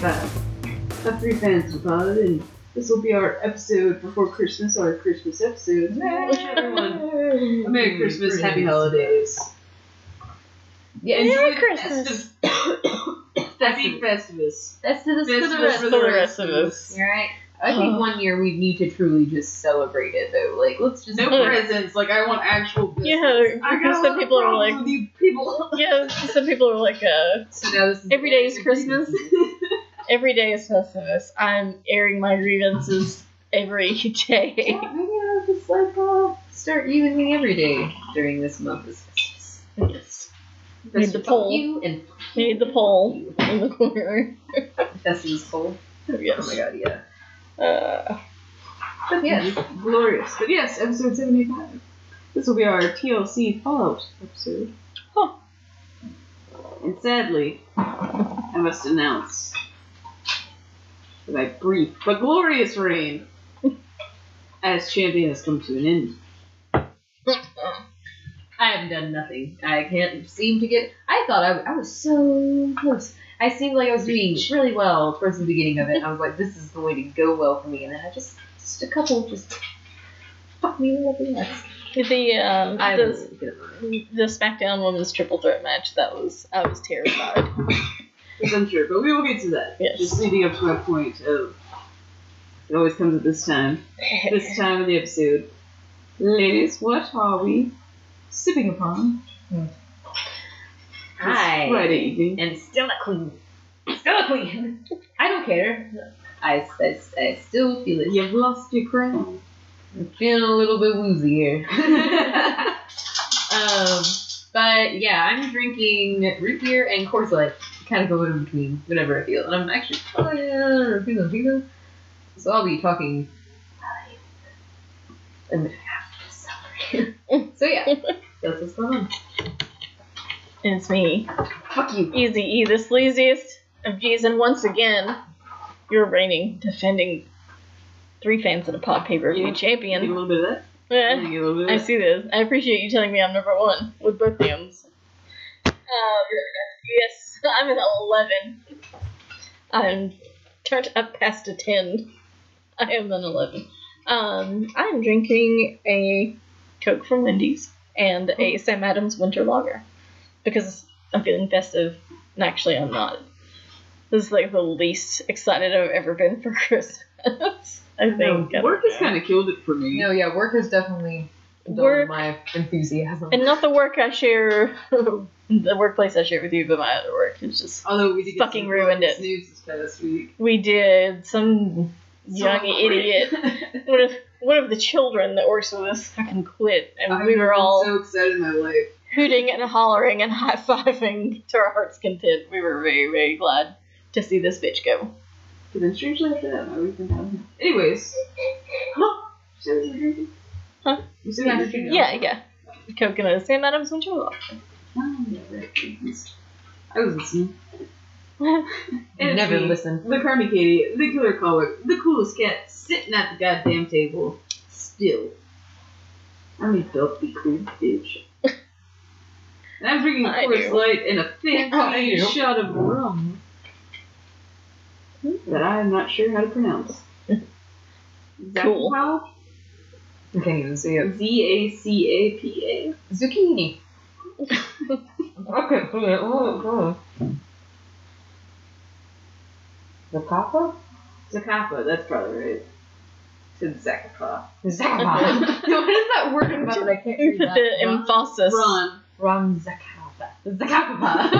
785. A three fans pod, and this will be our episode before Christmas, our Christmas episode. Wish everyone a Merry Christmas, Happy Holidays. Yeah, Merry enjoy Christmas. Happy Festivus. That's to the Festivus rest for the rest of us. Alright. I think Oh. one year we need to truly just celebrate it though. Like let's just No presents, like I want actual biscuits. Yeah, because some people are like- people. Yeah, some people are like, uh, So now this is Every day is Christmas. every day is Festivus. I'm airing my grievances every day. Yeah, maybe I'll just like uh, start using me every day during this month is Festivus. Yes. Need the pole. You and Need the pole in the corner. Festivus pole. Oh Yes. my god, yeah. Uh, But yeah, Glorious. But yes, episode 75. This will be our TLC Fallout episode. Huh. And sadly, I must announce that my brief but glorious reign as champion has come to an end. I haven't done nothing. I can't seem to get. I thought I, I was so close. I seemed like I was doing really well towards the beginning of it. I was like, this is going to go well for me, and then I just, just a couple just fuck me up the nuts. the um, the, was good at mine. the SmackDown Women's Triple Threat match. That was I was terrified. I'm but we will get to that. Yes. Just leading up to my point of it always comes at this time. This time in the episode. Ladies, what are we sipping upon? Hi. Friday evening. And still a queen. Still a queen. I don't care. I, I, I still feel it. You've lost your crown. I'm feeling a little bit woozy here. um, but yeah, I'm drinking root beer and Coors Light. Kind of go in between whenever I feel, and I'm actually oh yeah, feeling. So I'll be talking. And so yeah, that's what's going on. And it's me, Fuck you. Easy E, the sleaziest of G's, and once again, you're reigning, defending three fans in a pod pay per view Yeah. A champion. little bit of that. Get a little bit of I see this. I appreciate you telling me I'm number one with both names. Um, yes, I'm an 11. I'm turned up past a 10. I am an 11. Um, I'm drinking a Coke from Wendy's and a Sam Adams Winter Lager because I'm feeling festive. And actually, I'm not. This is like the least excited I've ever been for Christmas. I think. No, work has kind of killed it for me. No, yeah, work has definitely Work- my enthusiasm. And not the work I share, the workplace I share with you, but my other work. It's just, Although we did Fucking ruined it. news this past week. we did some young idiot. One of, one of the children that works with us fucking quit, and I've we were all so excited in my life. hooting and hollering and high fiving to our heart's content. We were very, very glad to see this bitch go. But then strangely after that, my week been having. Anyways. Huh? You said you were drinking? Huh? You said Yeah, you were I drinking? Yeah, yeah. Coconut, Sam Adams Winter Lager. Oh. I was listening. Never And it's me, listen. The Carmi Katie, the killer comic, the coolest cat sitting at the goddamn table. Still. I'm a filthy cool bitch. And I'm drinking I Coors do. Light and a I fancy do. shot of rum that I am not sure how to pronounce. Cool. Zacapau? I can't even see it. Z A C A P A. Zucchini. okay, okay. Oh, oh. The papa? Zacapa, that's probably right. Said Zacapa. Zacapa. what is that word about that I can't read put that? the emphasis. Ron. Ron Zacapa. Zacapa.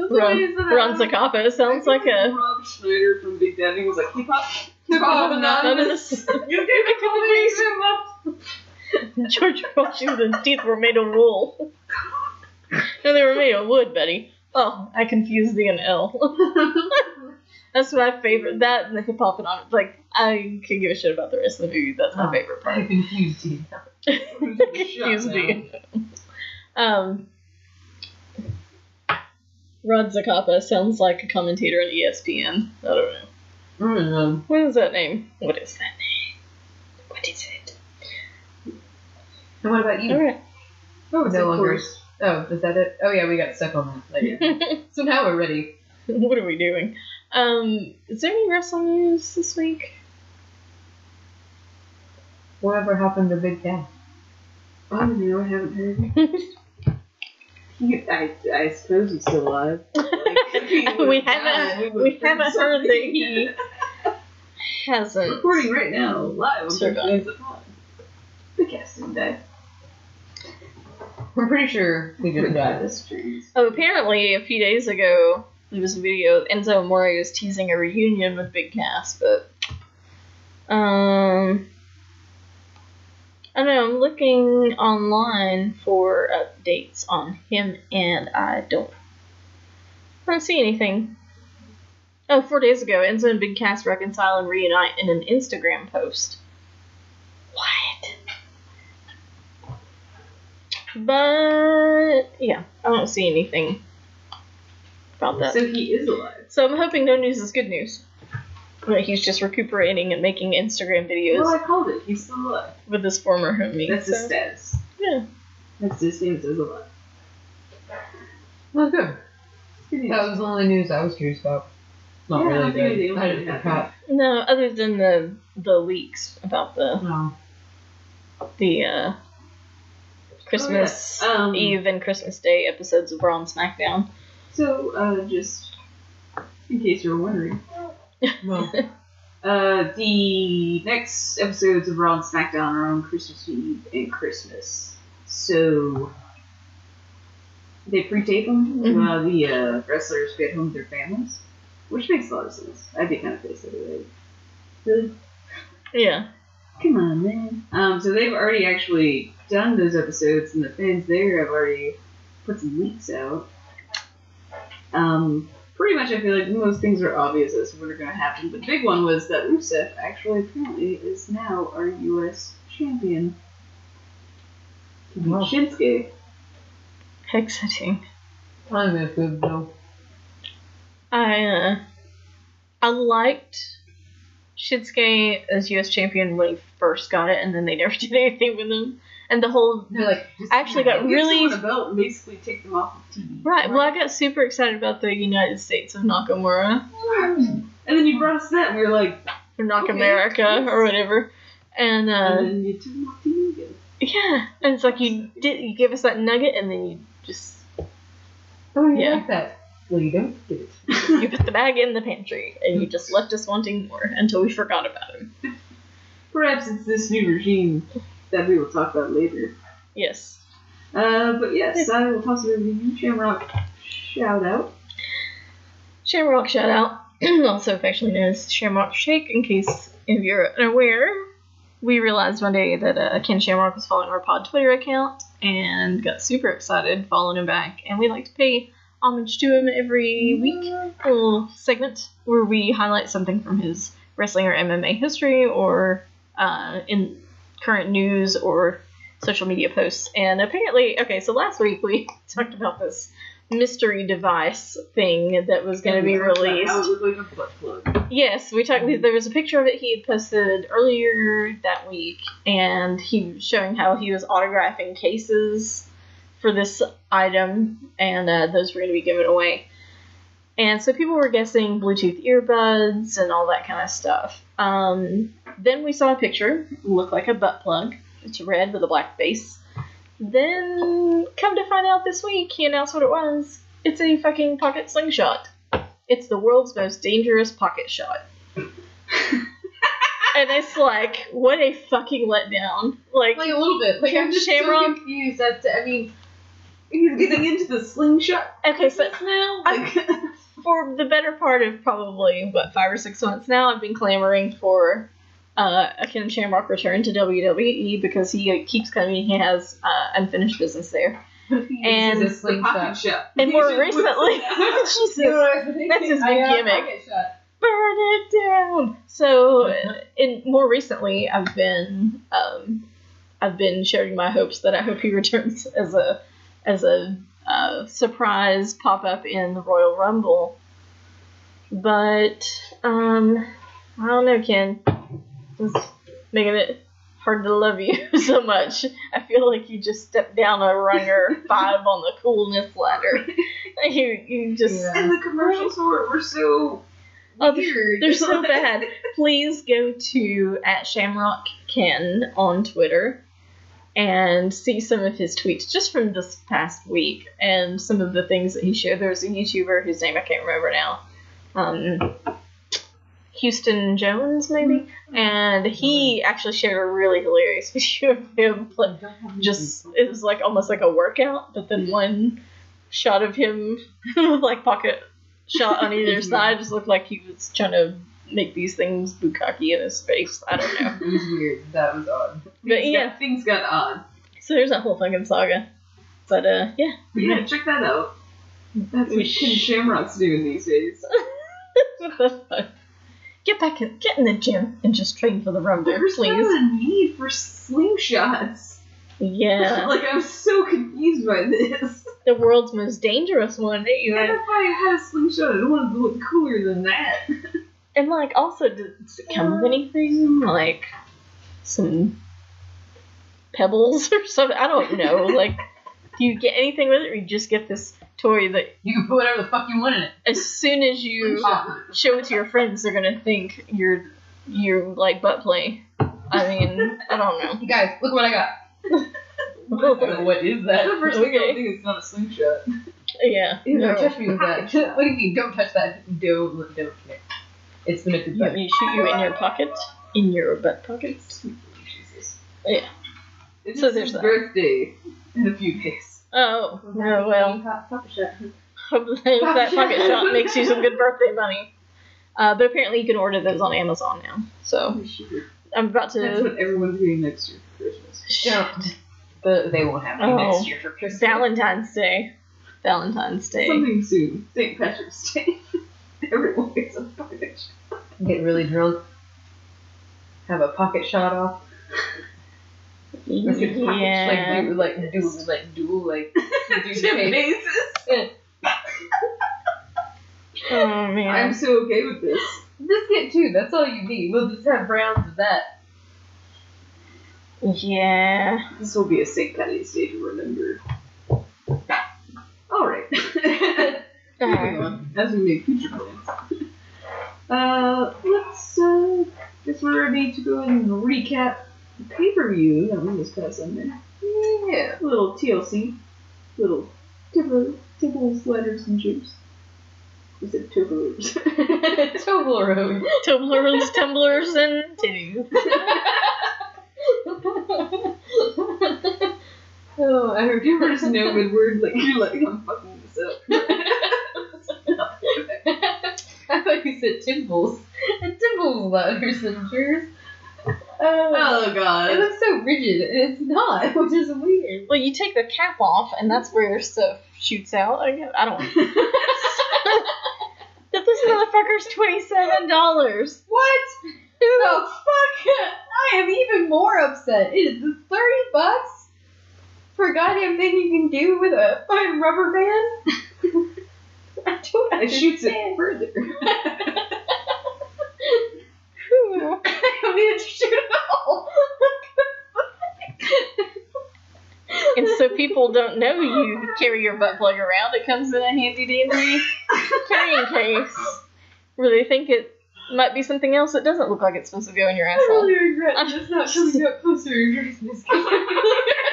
Ron, Ron Zacapa. It sounds like a. Rob Schneider from Big Daddy was like, hip hop. Hip Oh. You did it, George Washington's teeth were made of wool. no, they were made of wood, Betty. Oh, I confused the and L. That's my favorite. That and the hip hop and on like I can give a shit about the rest of the movie. That's my Oh. favorite I part. confused you. confused me. Um, Rod Zacapa sounds like a commentator on ESPN. I don't know. Mm. What is that name? What is that name? What is it? And what about you? Alright. Oh, No longer. Oh, is that it? Oh yeah, we got stuck on that. later. so now we're ready. what are we doing? Um, is there any wrestling news this week? Whatever happened to Big Cass? Oh no, I haven't heard. He, I, I suppose he's still alive. Like, we would've haven't died, we we would've haven't heard that he hasn't. recording right now live on Sure Thursdays. The cast didn't die. I'm pretty sure he just died. This trees. Oh, apparently a few days ago there was a video. Enzo Amore was teasing a reunion with Big Cass, but um, I don't know. I'm looking online for updates on him, and I don't. I don't see anything. Oh, four days ago, Enzo and Big Cass reconcile and reunite in an Instagram post. What? But yeah, I don't see anything about that. So he is alive. So I'm hoping no news is good news. That he's just recuperating and making Instagram videos Well, I called it. He's still alive. with his former homie. That's his so- status. Yeah. That's his name says alive. Well, good. Good. That was the only news I was curious about. Not Yeah, really don't good. I really just happened. forgot. No, other than the the leaks about the No. the uh, Christmas Oh, yeah. Um, Eve and Christmas Day episodes of Raw and SmackDown. So, uh, just in case you were wondering, Well, uh, the next episodes of Raw and SmackDown are on Christmas Eve and Christmas. So, they pre-tape them Mhm. while the uh, wrestlers get home with their families, which makes a lot of sense. I'd be kind of pissed anyway. Really? Yeah. Come on, man. Um, so they've already actually done those episodes, and the fans there have already put some leaks out. Um, pretty much, I feel like most things are obvious as to what are going to happen. The big one was that Rusev actually apparently is now our U.S. champion. He beat Wow. Shinsuke. Exciting. time is good though. I uh, I liked Shinsuke as U.S. champion when he first got it, and then they never did anything with him. And the whole They're like, I actually got really someone a belt and basically take them off of TV. right. Well, I got super excited about the United States of Nakamura And then you brought us that, and we were like, or Knock Okay, America yes. or whatever. And uh, and then you took them off TV again. yeah, and it's like you did you give us that nugget, and then you just Oh, you Yeah. like that? Well, you don't get it. you put the bag in the pantry, and you just left us wanting more until we forgot about him. Perhaps it's this new regime that we will talk about later. Yes. Uh, but yes, I will possibly review Shamrock shout out. Shamrock shout out, also affectionately known as Shamrock Shake, in case if you're unaware. We realized one day that uh, Ken Shamrock was following our pod Twitter account and got super excited following him back. And we like to pay homage to him every week. A little segment where we highlight something from his wrestling or MMA history or uh, in current news or social media posts. And apparently, okay, so last week we talked about this mystery device thing that was going to be released. How it looked like a butt plug. Yes, we talked. There was a picture of it he had posted earlier that week, and he was showing how he was autographing cases for this item, and uh, those were going to be given away. And so people were guessing Bluetooth earbuds and all that kind of stuff. Um, then we saw a picture, looked like a butt plug. It's red with a black base. Then, come to find out this week, he announced what it was. It's a fucking pocket slingshot. It's the world's most dangerous pocket shot. and it's like, what a fucking letdown. Like, Like a little bit. Like I'm just Shamrock- so confused. As to, I mean, He's getting into the slingshot okay, so now. I- Like, for the better part of probably, what, five or six months now, I've been clamoring for uh, Ken Shamrock return to WWE because he uh, keeps coming. He has uh, unfinished business there. And- this the pocket And more recently, it Jesus, You know what I was thinking? That's his I big gimmick. pocket burn it down. So, in more recently, I've been um, I've been sharing my hopes that I hope he returns as a as a uh, surprise pop up in the Royal Rumble. But um, I don't know, Ken. Making it hard to love you so much. I feel like you just stepped down a rung or five on the coolness ladder. You you just Yeah. And the commercials it were so Oh, they're, weird. they're so bad. Please go to at Shamrock Ken on Twitter and see some of his tweets just from this past week and some of the things that he shared. There's a YouTuber whose name I can't remember now. Um, Houston Jones, maybe? Mm-hmm. And he actually shared a really hilarious video of him play, just it was like almost like a workout, but then mm-hmm. one shot of him with like pocket shot on either mm-hmm. side just looked like he was trying to make these things bukkake in his face. I don't know. It was weird. That was odd. But Things yeah, got, things got odd. so there's that whole fucking saga. But uh, yeah. But yeah, check that out. That's what Ken Shamrock's doing these days. what the fuck? Get back in, get in the gym and just train for the rumble, There's please. not a need for slingshots. Yeah, like I'm so confused by this. the world's most dangerous one. Even if I had a slingshot, it to look cooler than that. And like, also, does it come with anything? Like some pebbles or something? I don't know. Like, do you get anything with it, or you just get this toy that You can put whatever the fuck you want in it. as soon as you show it to your friends, they're gonna think you're you're like butt play. I mean, I don't know. You guys, look what I got. what is that? the first thing I think it's not a slingshot. Yeah. Ew, no. don't touch me with that. What do you mean? Don't touch that. Don't. Don't. It's the mythic You want button. me shoot you in your pocket? In your butt pockets. Jesus. Yeah. It's So his there's that. birthday in a few days. Oh, no, well. Papa shot. Hopefully that pocket shot makes you some good birthday money. Uh, but apparently you can order those on Amazon now. So I'm about to. That's to what everyone's getting next year for Christmas. Don't. But they won't have any Oh. next year for Christmas. Valentine's Day. Valentine's Day. Something soon. St. Patrick's Day. Everyone gets a pocket shot. Get really drunk. Have a pocket shot off. Like, pocket- Yeah. Like do like do like dual like do bases. Oh man. I'm so okay with this. Just get two. That's all you need. We'll just have rounds of that. Yeah. This will be a St. Patty's Day to remember. Alright. Moving on, as we make future plans. Uh, let's, uh, guess we're ready to go and recap the pay-per-view that was this past Sunday. Yeah. A little TLC. Little tibble, tibbles, letters, and juice. I said tibblers. Toblerone. Tumblers, tumblers, and titties. oh, I heard you ever just know mid-word, like, you're like, I'm fucking this up. I thought you said Timbles. And Timbles letters and yours. Oh, god. it looks so rigid, and it's not, which is weird. Well, you take the cap off, and that's where your stuff shoots out. I, guess. I don't. But this motherfucker's twenty-seven dollars. What? The fuck? I am even more upset. It is thirty bucks for a goddamn thing you can do with a fucking rubber band. I don't it shoots it further. I don't need it to shoot at all. And so people don't know you carry your butt plug around. It comes in a handy dandy carrying case where they think it might be something else that doesn't look like it's supposed to go in your I asshole. really regret just not coming up closer to Christmas.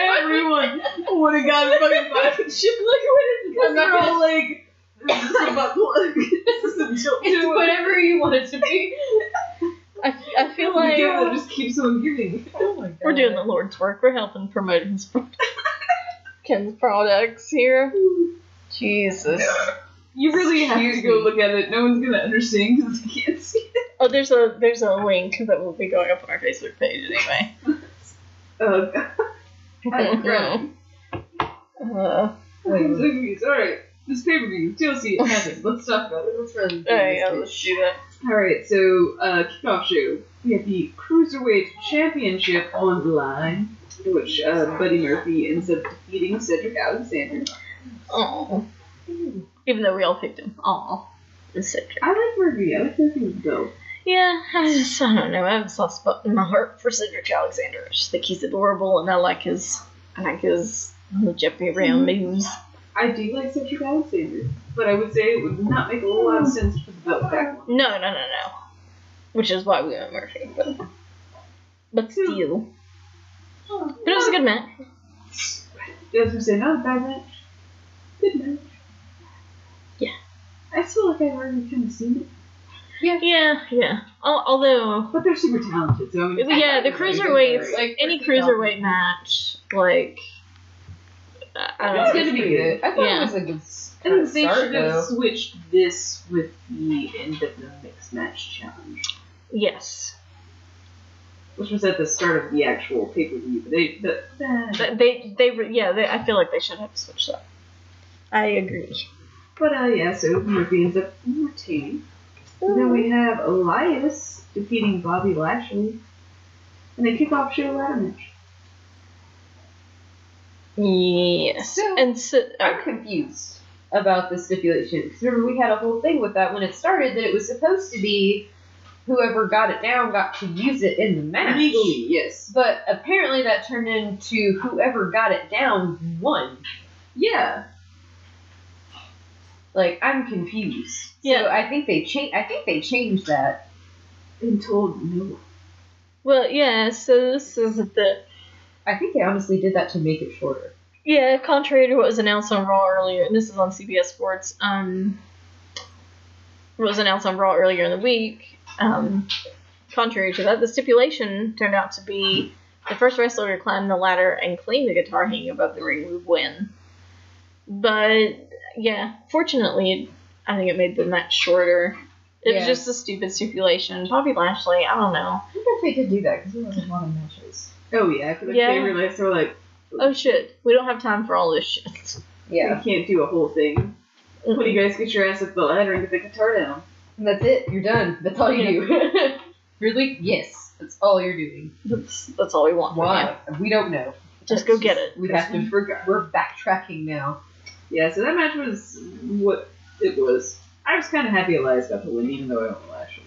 Everyone would have gotten fucking fucking shit. Look at what it's Because they're all like, this is a butt plug. This is a tilt It's whatever you want it to be. I, I feel The like that just keeps on giving. Oh my god. we're doing the Lord's work. We're helping promote his Ken's products here. Jesus. You really have to Excuse go me. look at it. No one's gonna understand because they can't see it. Oh, there's a there's a link that will be going up on our Facebook page anyway. Oh god. I'm crying. Uh, I'm so confused. Alright, this pay per view. TLC, it happened. Let's talk about it. Let's run oh yeah, let's do that. Alright, so uh, kickoff show. We have the Cruiserweight Championship on the line, which uh, Buddy Murphy ends up defeating Cedric Alexander. Oh. Even though we all picked him. Aw. It's cute. I like Murphy. I like Murphy though. Yeah, I just I don't know. I have a soft spot in my heart for Cedric Alexander. I just think he's adorable, and I like his I like his little jumping around moves. I do like Cedric Alexander, but I would say it would not make a whole lot of sense to put the belt back on. No, no, no, no. Which is why we went Murphy, but but hmm. still, oh, but it was a good match. I was gonna say, not a bad match. Good match. Yeah. I feel like I've already kind of seen it. Yeah, yeah. Al- Although, But they're super talented, so I mean. yeah, the I- cruiserweights, Like, like any pretty cruiserweight match, like I I don't It's know. gonna be good. I thought Yeah. it was a good s- I kind think of they start, should have though. switched this with the end of the mixed match challenge, Yes, which was at the start of the actual pay per view. But they, but, uh, Th- they they re- yeah. They, I feel like they should have switched up. I agree. but uh, yeah. So Murphy ends up retaining. Then we have Elias defeating Bobby Lashley, and they kick off show ladder match. Yes, So- and so I'm oh, confused about the stipulation because remember we had a whole thing with that when it started that it was supposed to be whoever got it down got to use it in the match. Legally, yes. But apparently that turned into whoever got it down won. Yeah. Like I'm confused. Yeah. So Yeah. I think they changed. I think they changed that. And told no well yeah. So this is the I think they honestly did that to make it shorter. Yeah, contrary to what was announced on Raw earlier, and this is on CBS Sports, um, what was announced on Raw earlier in the week, um, contrary to that, the stipulation turned out to be the first wrestler to climb the ladder and clean the guitar hanging above the ring would win. But, yeah, fortunately, I think it made the match shorter. It was just a stupid stipulation. Bobby Lashley, I don't know. I wonder if they did do that because there was a lot of matches. Oh yeah, because feel like Yeah. they realized they were like, Oh shit, we don't have time for all this shit. Yeah, we can't do a whole thing. What do you guys get your ass up the ladder and get the guitar down? and that's it. You're done. That's all you do. really? Yes. That's all you're doing. That's, that's all we want. from you. Why? We don't know. Just go get it. We have to. We're, we're backtracking now. Yeah, so that match was what it was. I was kind of happy Elias got the win, even though I don't know Lashley.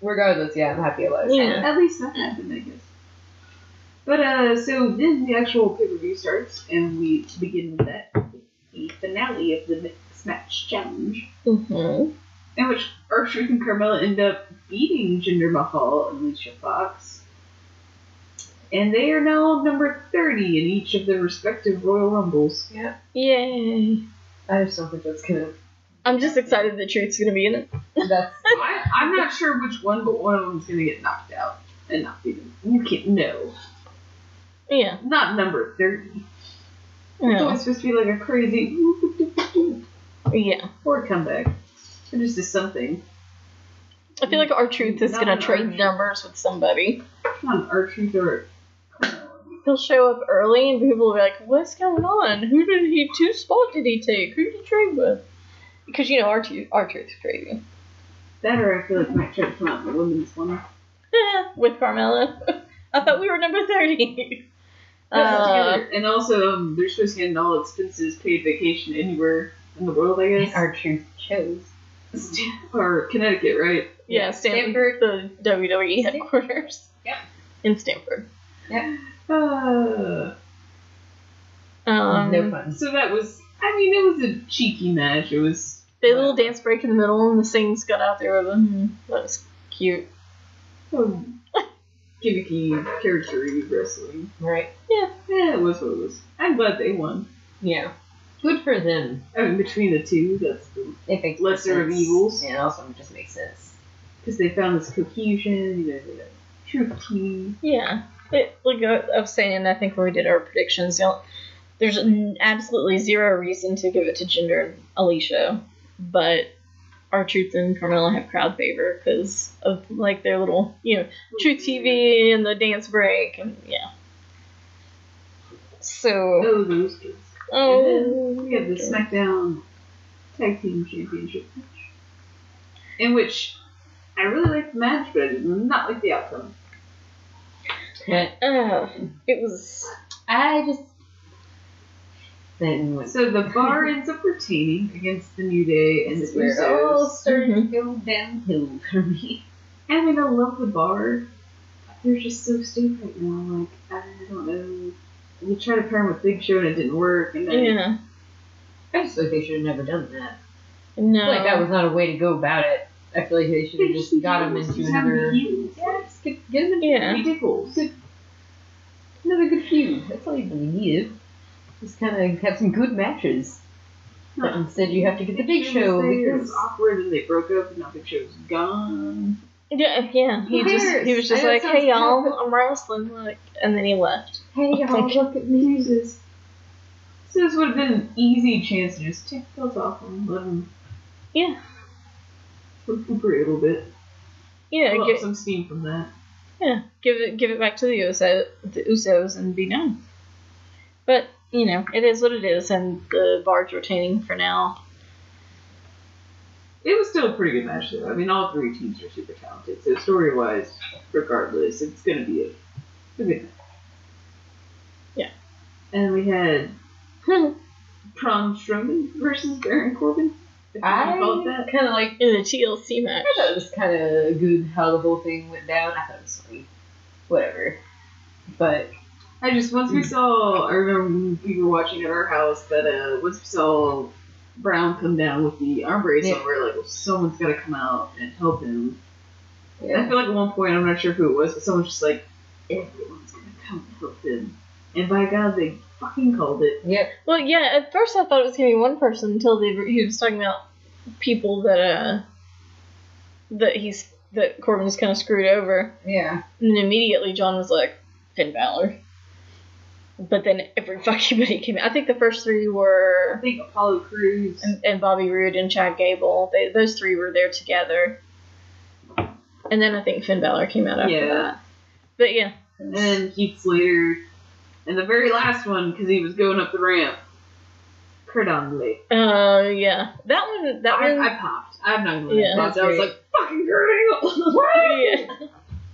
Regardless, yeah, I'm happy Elias. Yeah. At least that happened, I guess. But uh, so then the actual pay per view starts, and we begin with that the finale of the mixed match challenge, Mm-hmm. in which R Truth and Carmella end up beating Jinder Mahal and Alicia Fox. And they are now number 30 in each of their respective Royal Rumbles. Yeah. Yay. I just don't think that's gonna. I'm just excited that Truth's gonna be in it. That's I, I'm not sure which one, but one of them's going to get knocked out and not beaten. You can't know. Yeah. Not number 30. It's always supposed to be like a crazy yeah. or comeback. Or just a something. I feel like R Truth is Not gonna an trade numbers with somebody. Not an R Truth or He'll show up early and people will be like, "What's going on? Who did he? Whose spot did he take? Who did he trade with?" Because you know R Truth, R Truth's crazy. That or I feel like try to come out in the women's one. Eh, with Carmella. I thought we were number thirty. Uh, and also, um, they're supposed to get all expenses paid vacation anywhere in the world, I guess. R Truth chose. or Connecticut, right? yeah, Stamford, the WWE headquarters. Yep. In Stamford. Uh, Um, no fun. so that was, I mean, it was a cheeky match. It was. They had a little dance break in the middle, and the Singhs got out there with them. That was cute. um, gimmicky character wrestling. Right. Yeah, Yeah, it was what it was. I'm glad they won. Yeah. Good for them. I mean, between the two, that's the It makes Lesser of sense. evils. And also it just makes sense. because they found this cohesion. You know, the truth team. Yeah. It, like I I was saying, I think when we did our predictions, you know, there's n- absolutely zero reason to give it to Jinder and Alicia, but R Truth and Carmella have crowd favor because of like their little, you know, Truth TV and the dance break, and yeah. So, Oh, those kids. oh, We have the SmackDown Tag Team Championship match, in which I really liked the match, but I did not like the outcome. uh, it was I just then was So the bar ends up retaining against the New Day and the this is where it all Usos. started to mm-hmm. go downhill for me. I mean, I love the bar. They're just so right now. Like, I don't know. We tried to pair them with Big Show and it didn't work. And then yeah. I just feel like they should have never done that. No. I feel like that was not a way to go about it. I feel like they should have just got him into another. Yeah, just get, get him into Yeah. Ridiculous. another good feud. That's all you really needed. Just kind of have some good matches. But Huh. instead, you have to get the Big Show was it was because awkward and they broke up and now Big Show's gone. Yeah, yeah. He just he was just I like, "Hey y'all, terrible. I'm wrestling," like, and then he left. hey, y'all, look at me. Jesus. So this would have been an easy chance to just take those off and let him Yeah. recuperate a little bit. Yeah, Pull up some steam from that. yeah, give it give it back to the Uso, the Usos, and be done. But you know, it is what it is, and the Bar's retaining for now. It was still a pretty good match though. I mean, all three teams are super talented. So story wise, regardless, it's gonna be a, a good match. Yeah. And we had hmm. Braun Strowman versus Baron Corbin. If you it I kind of like. In the TLC match. I thought it was kind of good how the whole thing went down. I thought it was funny. Whatever. But I just once we saw, I remember we were watching at our house that uh, once we saw Braun come down with the arm brace Yeah. we are like, well, someone's got to come out and help him. And I feel like at one point, I'm not sure who it was, but someone's just like, everyone's gonna come help him. And by God, they fucking called it. yeah, Well, yeah. At first, I thought it was gonna be one person until they, were- he was talking about people that uh that he's that Corbin's kind of screwed over, yeah. and then immediately John was like Finn Balor. But then every fucking buddy came. I think the first three were I think Apollo Crews. and, and Bobby Roode and Chad Gable. They those three were there together. And then I think Finn Balor came out after Yeah. that. But yeah, And then Heath Slater. And the very last one, because he was going up the ramp. Kurt Oh uh, yeah, that one, that I, one, I popped. I'm not gonna lie. Yeah. I I was like, fucking Kurt Angle!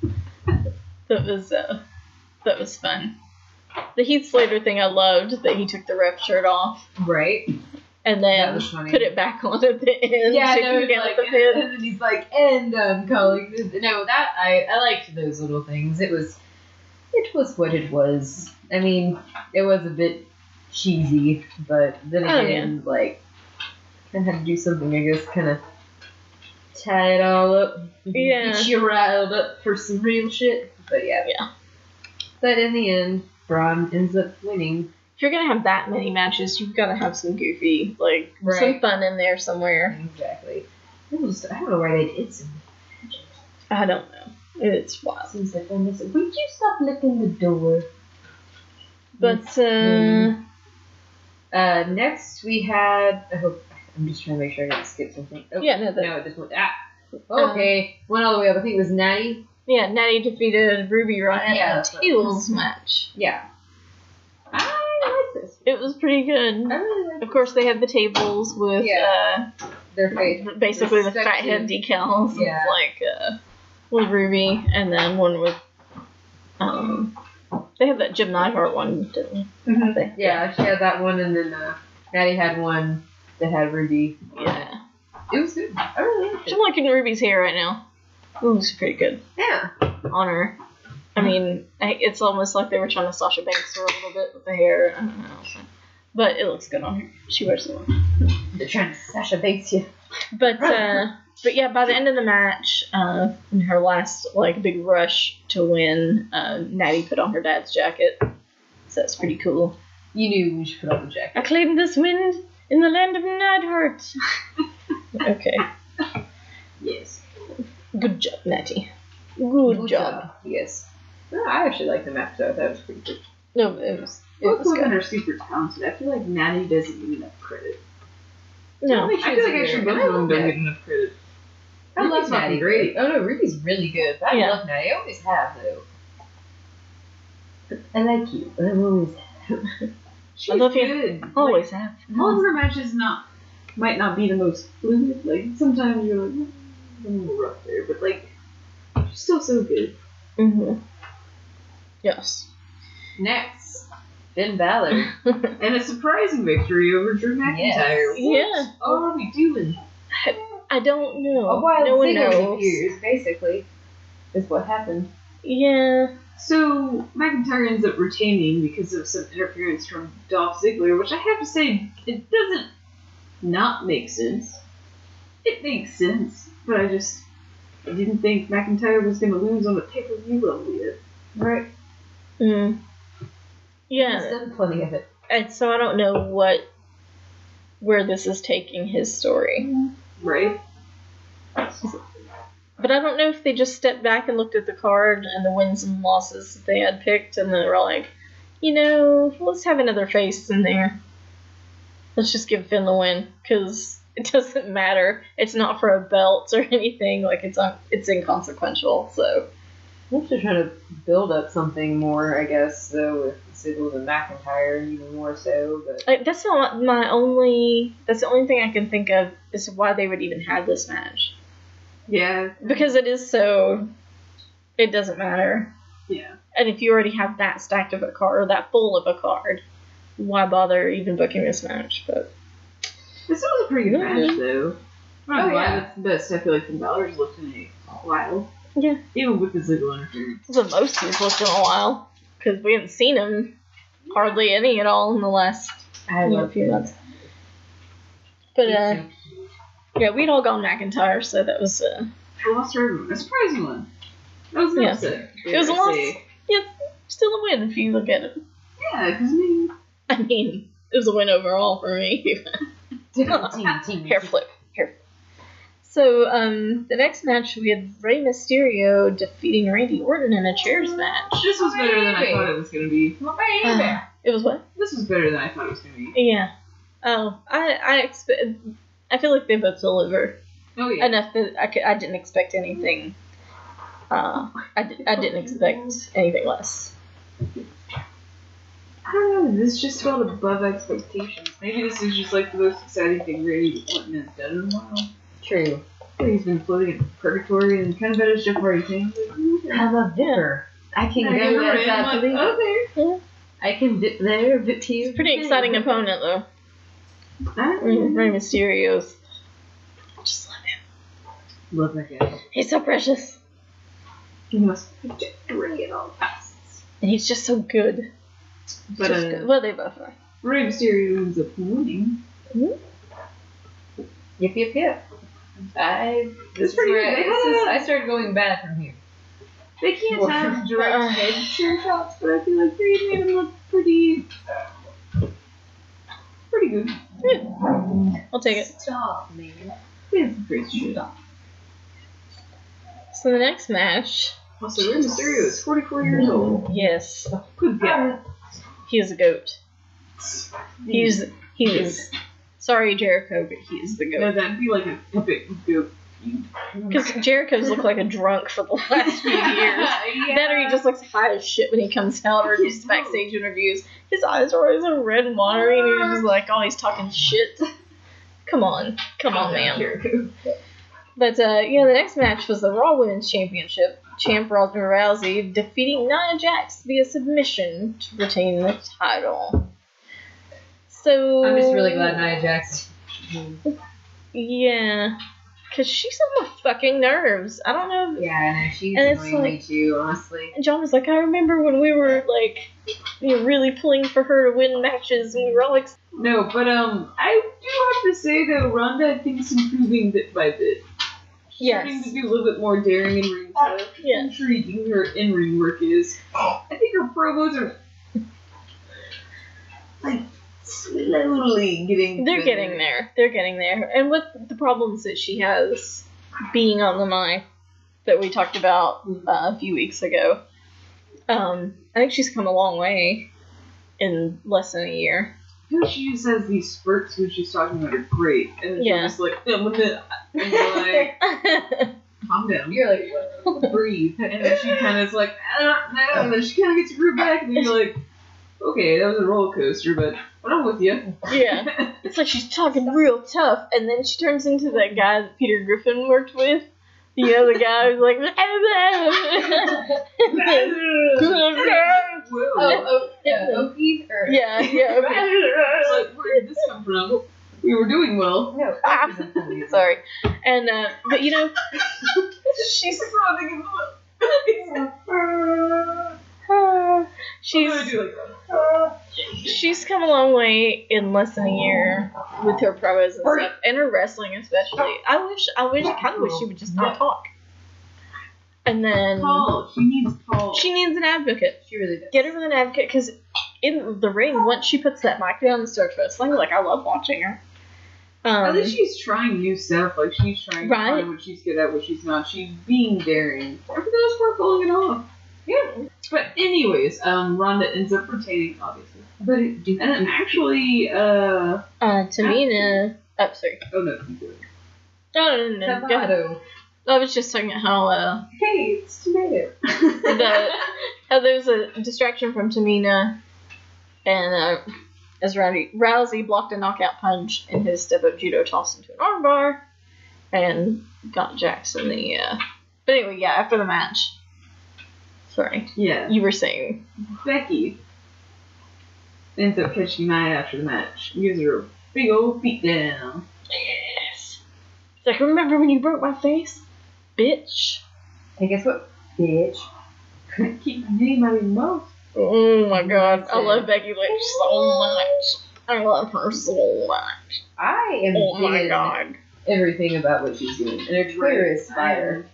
yeah, that was uh, that was fun. The Heath Slater thing I loved that he took the ref shirt off Right. and then put it back on at the end. Yeah, no, like, the pin. and then he's like, and I'm calling this. No, that I I liked those little things. It was, it was what it was. I mean, it was a bit cheesy, but then Oh, again, like, I had to do something. I guess, kind of tie it all up. Yeah. get you riled up for some real shit. But yeah, Yeah. But in the end, Braun ends up winning. If you're gonna have that many matches, you've got to have some goofy, like some fun in there somewhere. Exactly. Was, I don't know why they did some. I don't know. It's wild. Seems like when they said, "Would you stop licking the door?" But uh, Uh, next we had. I hope I'm just trying to make sure I didn't skip something. Oh, yeah, no, that, no, this one. Ah, okay. went all the way up. I think it was Natty. Yeah, Natty defeated Ruby Yeah, in a what- tables match. Yeah. I like this. It was pretty good. I really like. Of course, they had the tables with Yeah. Their face. uh, basically the fat head decals. Yeah. It's like uh, with Ruby, and then one with um, they had that Jim Neidhart one, didn't Mhm. they? Yeah, she had that one, and then uh, Natty had one that had Ruby. yeah. It was good. I really liked it. I'm liking Ruby's hair right now. It looks pretty good Yeah. on her. I mean, I, it's almost like they were trying to Sasha Banks her a little bit with the hair. I don't know. But it looks good on her. She wears it. well. They're trying to Sasha Banks you. But uh, but yeah, by the end of the match, uh, in her last like big rush to win, uh, Natty put on her dad's jacket. So that's pretty cool. You knew we should put on the jacket. I claim this wind in the land of Neidhart. okay, Yes. Good job, Natty. Good, job. Yes. No, I actually liked the match though. That was pretty good. No, it was it Both was women good. are super talented. I feel like Natty doesn't get enough credit. No, think I feel like actually good. both I of them don't Natty. get enough credit. I Ruby's love Natty. great. Oh no, Ruby's really good. I Yeah. love Natty. I always have though. I like you, but I'm always She's I love you. good. always have. All of her matches not might not be the most fluid. Like sometimes you're like, "Mm, a little rough there, but like she's still so good. hmm Yes. Next, Finn Balor. And a surprising victory over Drew McIntyre. Yes. Yeah. What are we doing? I don't know. A wild no one knows. years, basically, is what happened. Yeah. So McIntyre ends up retaining because of some interference from Dolph Ziggler, which I have to say it doesn't not make sense. It makes sense, but I just I didn't think McIntyre was gonna lose on a pay per view level yet. Right. Mm. He's Yeah, done plenty of it. and so I don't know what where this is taking his story. Right? But I don't know if they just stepped back and looked at the card and the wins and losses that they had picked, and they were like, you know, let's have another face in there. Let's just give Finn the win because it doesn't matter. It's not for a belt or anything. Like it's un- it's inconsequential. So I'm just trying to build up something more, I guess, though, with Sigils and McIntyre, even more so. But like, that's not my only. That's the only thing I can think of is why they would even have this match Yeah. because it is so. It doesn't matter. Yeah. And if you already have that stacked of a card or that full of a card, why bother even booking this match? But This was a pretty good Yeah. match though. I'm not Oh, gonna yeah. that's the best I feel like Finn Balor's looked in a while. Yeah. Even with the Ziggler interference. it's the most he's looked in a while because we haven't seen him hardly any at all in the last I you know, love few it. months. But uh, yeah, we'd all gone McIntyre, so that was uh, I lost for everyone. A surprising one. That was an Yeah. upset. it was a dare I loss. Yeah, still a win if you look at it. Yeah, because I mean, I mean, it was a win overall for me. Hair flip. Hair. So, um, the next match we had Rey Mysterio defeating Randy Orton in a chairs match. this was better than I thought it was gonna be. Uh, it was what? This was better than I thought it was gonna be. Yeah. Oh, I I expect. I feel like they both deliver Oh yeah. enough that I, could, I didn't expect anything. Uh, I, I didn't expect anything less. I don't know. This just felt above expectations. Maybe this is just like the most exciting thing Randy Orton has done in a while. True. He's been floating in purgatory and kind of better Jeff Hardy thing. I'm a vicar. I can I go never as ran, I like, believe. Oh, okay. I can dip there, dip to you. It's a pretty exciting opponent though. I Rey Rey Mysterio's. Just love him. love that guy. He's so precious, He must project Rey at all costs. and he's just so good. But Just uh. Well, they both are. Rey Mysterio ends up winning. Yep, yep, yep. I. This It's is pretty where good. I, this is, a- I started going bad from here. They can't Well, have direct uh, head chair shots, but I feel like they made him look pretty, pretty good. I'll take it. Stop, man. They had some crazy shit. So the next match, Also, Rey Mysterio is 44 years old. yes, Good guy. He is a goat. He's he is. Sorry, Jericho, but he is the No, goat. that'd be like an epic goat. Because Jericho's looked like a drunk for the last few years. That or he just looks high as shit when he comes out or just backstage interviews. His eyes are always red and watery, and he's just like, oh, he's talking shit. Come on, come on, man. Jericho. But uh, you know, the next match was the Raw Women's Championship. Champ Ronda Rousey defeating Nia Jax via submission to retain the title. So I'm just really glad Nia Jax. Yeah, cause she's on my fucking nerves. I don't know. Yeah, I know she's And annoying me too, honestly. And John was like, I remember when we were like, you know, really pulling for her to win matches, and we were all like, No, but um, I do have to say though, Ronda I think is improving bit by bit. She's Yes. Starting to be a little bit more daring in ring stuff. Yeah. Intriguing her in ring work is. I think her promos are like slowly getting. they're better. getting there. They're getting there. And with the problems that she has being on the mic that we talked about uh, a few weeks ago, um, I think she's come a long way in less than a year. I feel like she just has these spurts when she's talking about are great, and then Yeah. she's just like, I'm gonna, and you're like, calm down. You're like, what? breathe. And then she kind of is like, ah, I don't know. And then she kind of gets her groove back, and then you're like, okay, that was a roller coaster, but, but I'm with you. yeah. It's like she's talking real tough, and then she turns into that guy that Peter Griffin worked with. You know, the guy who's like, Whoa. Oh, oh, yeah, Oki? Or, yeah, yeah, okay. Like, where did this come from? We were doing well. No, Ah, Oki's a police. Sorry. And, uh, but you know, she's, I'm she's, gonna do like that. she's come a long way in less than a year with her promos and stuff, and her wrestling especially. I wish, I wish, I kind of wish she would just not talk. And then Paul. She needs Paul. she needs an advocate. She really does. Get her with an advocate because in the ring, once she puts that mic down and starts wrestling, like I love watching her. Um, At least she's trying new stuff. Like she's trying to Right. find what she's good at, what she's not. She's being daring. The most part, pulling it off. Yeah. But anyways, um, Ronda ends up retaining, obviously. But it, do And then actually, uh, uh, Tamina. Oh, sorry. oh no, keep going. No, no, no, no. Go ahead. I was just talking about how uh, Hey, it's tomato. the how there's a distraction from Tamina, and uh, as Rowdy, Rousey blocked a knockout punch in his step up judo toss into an armbar, and got Jackson the. Uh... But anyway, yeah, after the match. Sorry, yeah. you were saying. Becky ends up catching Nia after the match. Gives her a big old beat down. Yes. It's like, remember when you broke my face? Bitch. Hey, guess what, bitch? Couldn't keep my name out of your mouth. Oh my god, I love Becky Lynch so much. I love her so much. I am Oh my god. everything about what she's doing, and her Twitter is fire.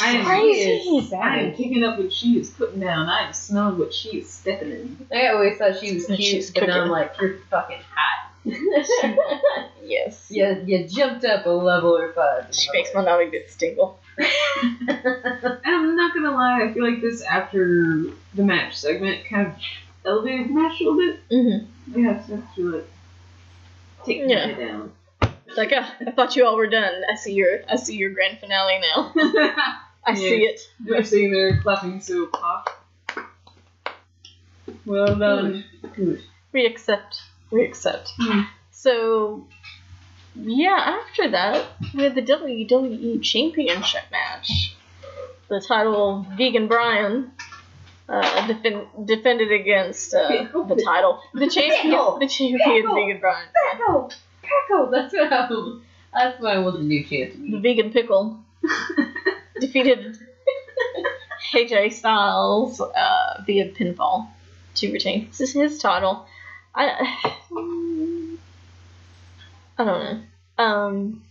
I am, Crazy. Is I am savage. picking up what she is putting down. I am smelling what she is stepping in. I always thought she was cute, she's but now I'm like, you're fucking hot. yes. You, you jumped up a level or five. She makes my naughty bits tingle. And I'm not gonna lie, I feel like this after the match segment kind of elevated the match a little bit. Mm-hmm. Yeah, so I feel like taking Yeah. it down. Like, ah, I thought you all were done. I see your, I see your grand finale now. I see it. They're sitting there clapping so pop. Well done. Good. We accept. We accept. Hmm. So, yeah, after that, we had the WWE Championship match. The title of Vegan Bryan uh, defend, defended against uh, the title. The champion, Pickle. the champion Pickle. Vegan Bryan. Pickle! Pickle! That's what I That's why I the new chant to The. Vegan Pickle defeated AJ Styles uh, via pinfall to retain this is his title. I I don't know. Um,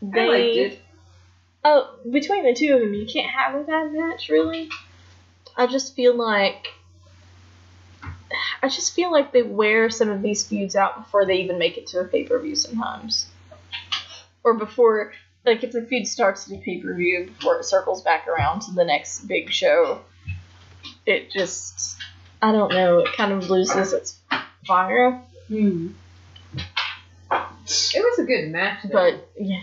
they I liked it. oh between the two of them, you can't have a bad match really. I just feel like I just feel like they wear some of these feuds out before they even make it to a pay per view sometimes, or before like if the feud starts at a pay per view before it circles back around to the next big show, it just I don't know. It kind of loses its fire. Hmm. It was a good match, though. But yeah,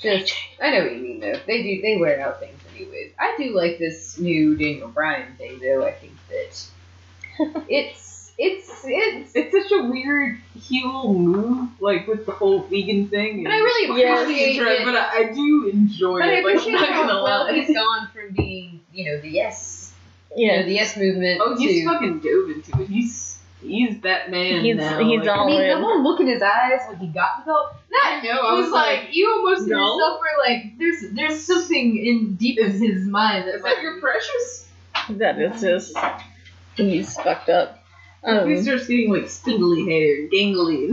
Just, I know what you mean, though. They do, they wear out things anyways. I do like this new Daniel Bryan thing, though. I think that it's, it's, it's. It's such a weird heel move, like with the whole vegan thing. But I really Yes. appreciate it. But I, I do enjoy But I it. Like, appreciate I'm not how gonna well lie. he's gone from being, you know, the yes, you know, yeah. the yes movement Oh, he's to. fucking dove into it. He's he's that man He's- now. he's like, all- I mean, in. the whole look in his eyes when he got the belt. That I know, I was, was like, like, you almost no. yourself were like, there's there's something in deep in his mind that's Is like, that your precious? That is just he's fucked up. if he Um, starts getting like spindly hair, gangly,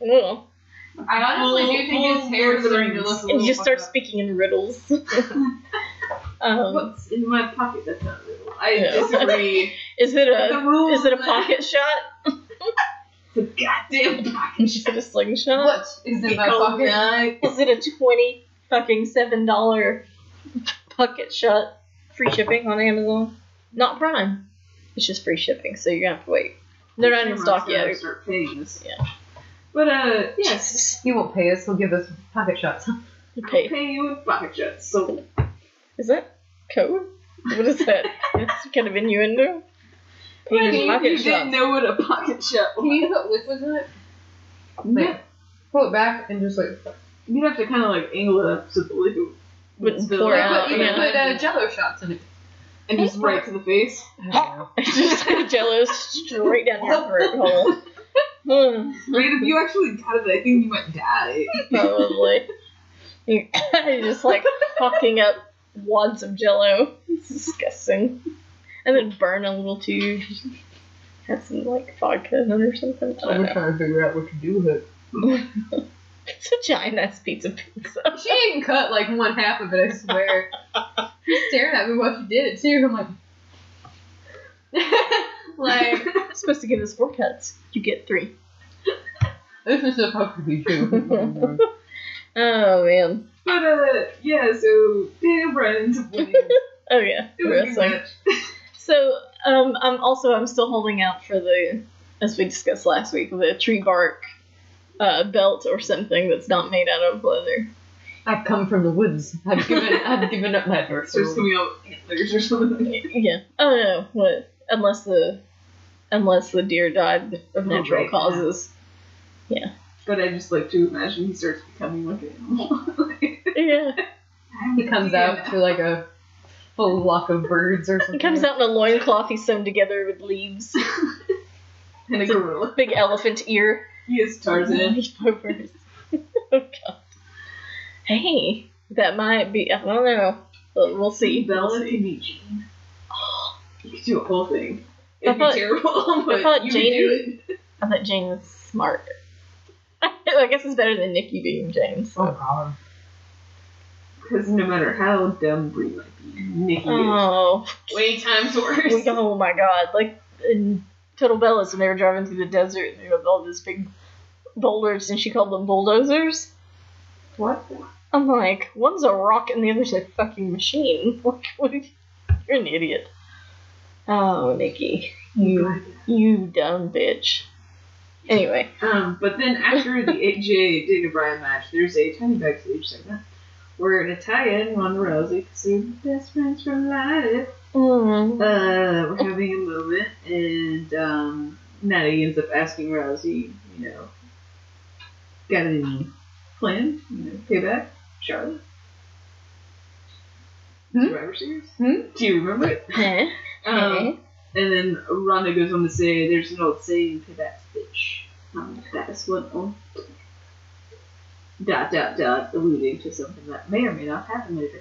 well, I honestly do Full- think his hair is Lord of the starting to look and little you just start fucked up. speaking in riddles. um, what's in my pocket? That's not real. I disagree. is it a is it a pocket shot? The goddamn pocket. Is it a slingshot? What is Pickle pocket? knife. Is it a twenty fucking seven dollar pocket shot? Free shipping on Amazon. Not Prime. It's just free shipping, so you're gonna have to wait. They're not in stock yet. Start paying. Yeah. But uh, yes. He won't pay us. He'll give us pocket shots. You I'll pay. pay you with pocket shots. So Is that code? What is that? it's kind of innuendo. Paying you, pocket you shots. didn't know what a pocket shot Can was. you put liquids in it? Yeah. Pull it back and just like. You'd have to kind of like angle it up so the liquid would Would spill pour You out, put, you yeah. can put uh, Jello shots in it. and just right to the face. just jello straight down your throat hole. Hmm, Right, if you actually got it, I think you might die. Probably. You- You're just like fucking up wads of jello. It's disgusting. and then burn a little too. Have some like vodka in it or something. I don't We're know. trying to figure out what to do with it. It's a giant ass pizza pizza. She even cut like one half of it, I swear. She's staring at me while she did it too. I'm like, like supposed to give us four cuts. You get three. this is supposed to be true. Oh man. But uh, yeah. So Daniel Bryan's winning. Oh yeah. It was a good Wrestling. So um, I'm also I'm still holding out for the, as we discussed last week, the tree bark uh, belt or something that's not made out of leather. I've come from the woods. I've given I've given up my first. Starts coming out with antlers or something. Yeah. Oh no. What? Unless the unless the deer died of Oh, natural right, causes. But I just like to imagine he starts becoming like an animal. Yeah. He comes out to like a full flock of birds or something. He comes out in a loincloth he's sewn together with leaves. and a gorilla. Big elephant ear. He is Tarzan. Oh, oh god. Hey, that might be. I don't know. We'll, we'll see. We'll Bella see. can be Jane. You could do a whole thing. It'd thought- be terrible, but thought you Jane- could do I thought Jane was smart. I guess it's better than Nikki being Jane. Oh god. Because no matter how dumb Brie might be, Nikki Oh, is way times worse. oh my god! Like in Total Bellas, when they were driving through the desert, and they had all these big boulders, and she called them bulldozers. What? I'm like, one's a rock and the other's a fucking machine. What you're an idiot. Oh, Nikki, you you dumb bitch. Anyway, Um, but then after the AJ Daniel Bryan match, there's a tiny backstage segment where Natalya and Ronda Rousey, because they're best friends for life, mm, uh, we're having a moment, and um, Natty ends up asking Rousey, you know, got any plan? You know, payback? Charlotte? Hmm? Survivor Series? Hmm? Do you remember it? Um, and then Ronda goes on to say, "There's an old saying, that bitch." Um, that is what on dot dot dot, alluding to something that may or may not happen later.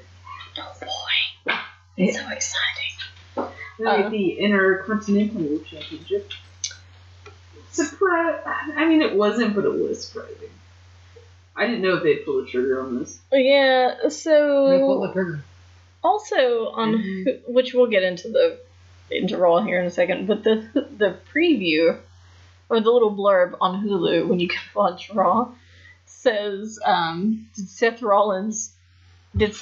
Oh boy, it's so exciting. Like Uh. the Intercontinental Championship. Surprise! I mean, it wasn't, but it was surprising. I didn't know if they'd pull the trigger on this. Yeah, They pulled so the trigger. also on Mhm. Hu- which we'll get into the into Raw here in a second, but the the preview or the little blurb on Hulu when you can watch Raw says um, did Seth Rollins did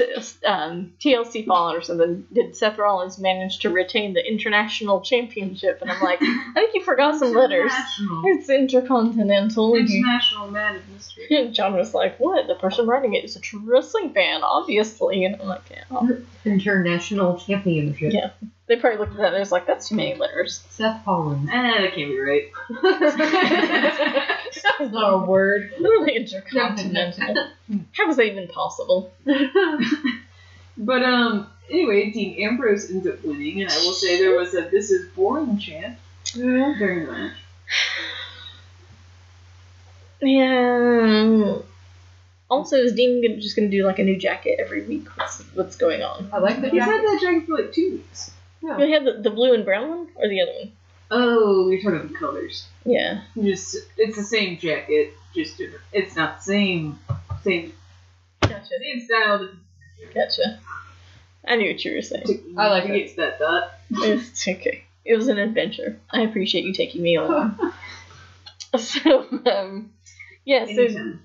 um, TLC Fallen or something? Did Seth Rollins manage to retain the international championship? And I'm like I think you forgot some letters. It's intercontinental. International man of mystery. and John was like what? The person writing it is a wrestling fan obviously. And I'm like yeah. International Championship. Yeah. They probably looked at that and was like, that's too many letters. Seth Rollins. Eh, that can't be right. That's not a word. Intercontinental. How was that even possible? But um, anyway, Dean Ambrose ends up winning, and I will say there was a "This is boring" chant during the match. Yeah. Also, is Dean gonna- just going to do like a new jacket every week? What's, what's going on? I like the He's had that jacket for like two weeks. We had the, the blue and brown one or the other one? Oh, you're talking about the colors. Yeah. Just it's the same jacket, just different. It's not the same, same, Gotcha. same style. Gotcha. I knew what you were saying. I like it. to that thought. It's okay. It was an adventure. I appreciate you taking me along. so, um, yeah, so Anytime.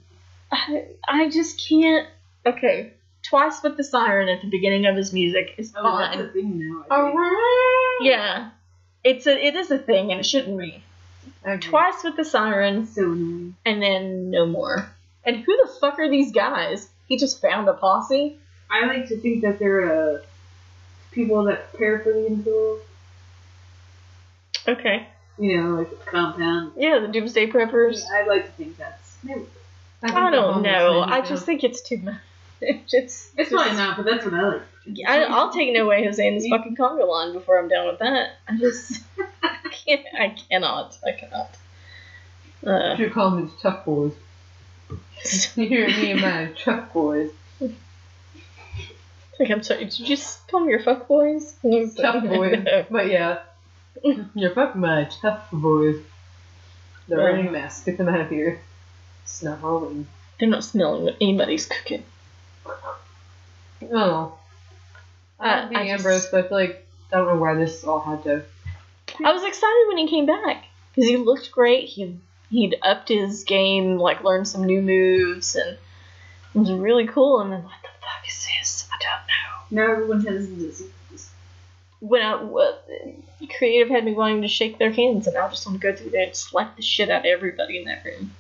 I, I just can't. Okay, twice with the siren at the beginning of his music is Oh, that's fine. a thing now. I think. Yeah, it's a it is a thing and it shouldn't be. Twice with the siren So annoying. and then no more. And who the fuck are these guys? He just found a posse. I like to think that they're uh, people that prepare for the info. Okay. You know, like the compound. Yeah, the Doomsday Preppers. I like to think that's. maybe. I don't know. I just think it's too much. It's It's just- fine now, but that's what I like. I, I'll take no way Jose in this fucking conga line before I'm done with that. I just I can't. I cannot. I cannot. Uh, should call them tough boys. You hear me and my tough boys. Like, I'm sorry, did you just call me your fuck boys? Tough boys. But yeah. You're fucking my tough boys. They're Yeah. wearing masks. Get them out of here. It's not Halloween. They're not smelling what anybody's cooking. Oh. I Uh, love the just- but I feel like I don't know why this all had to. I was excited when he came back because he looked great. He he'd upped his game, like learned some new moves, and it was really cool. And then what the fuck is this? I don't know. Now everyone has disease. When I what creative had me wanting to shake their hands, and I just want to go through there and slap the shit out of everybody in that room.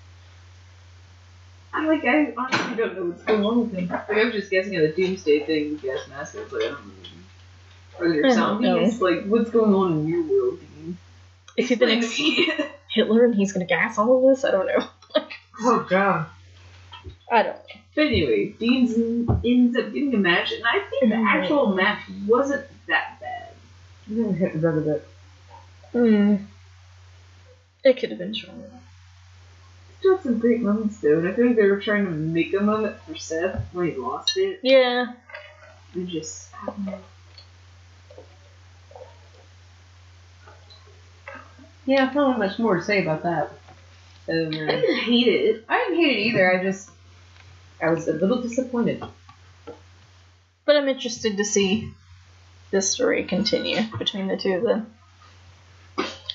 I like. I honestly don't know what's going on with him. Like I'm just guessing at the Doomsday thing with gas mask. I was like, I don't know. Are there I don't zombies? Like, what's going on in your world, Dean? Is he the Explain next. Hitler, and he's gonna gas all of us? I don't know. like, Oh god. I don't. But anyway, Dean ends up getting a match, and I think the actual match wasn't that bad. I'm gonna hit the bed a bit. Hmm. It could have been stronger. Still had some great moments though, and I feel like they were trying to make a moment for Seth when he lost it, Yeah. and just. Yeah, I don't have much more to say about that. Um, I didn't hate it. I didn't hate it either. I just I was a little disappointed. But I'm interested to see this story continue between the two of them.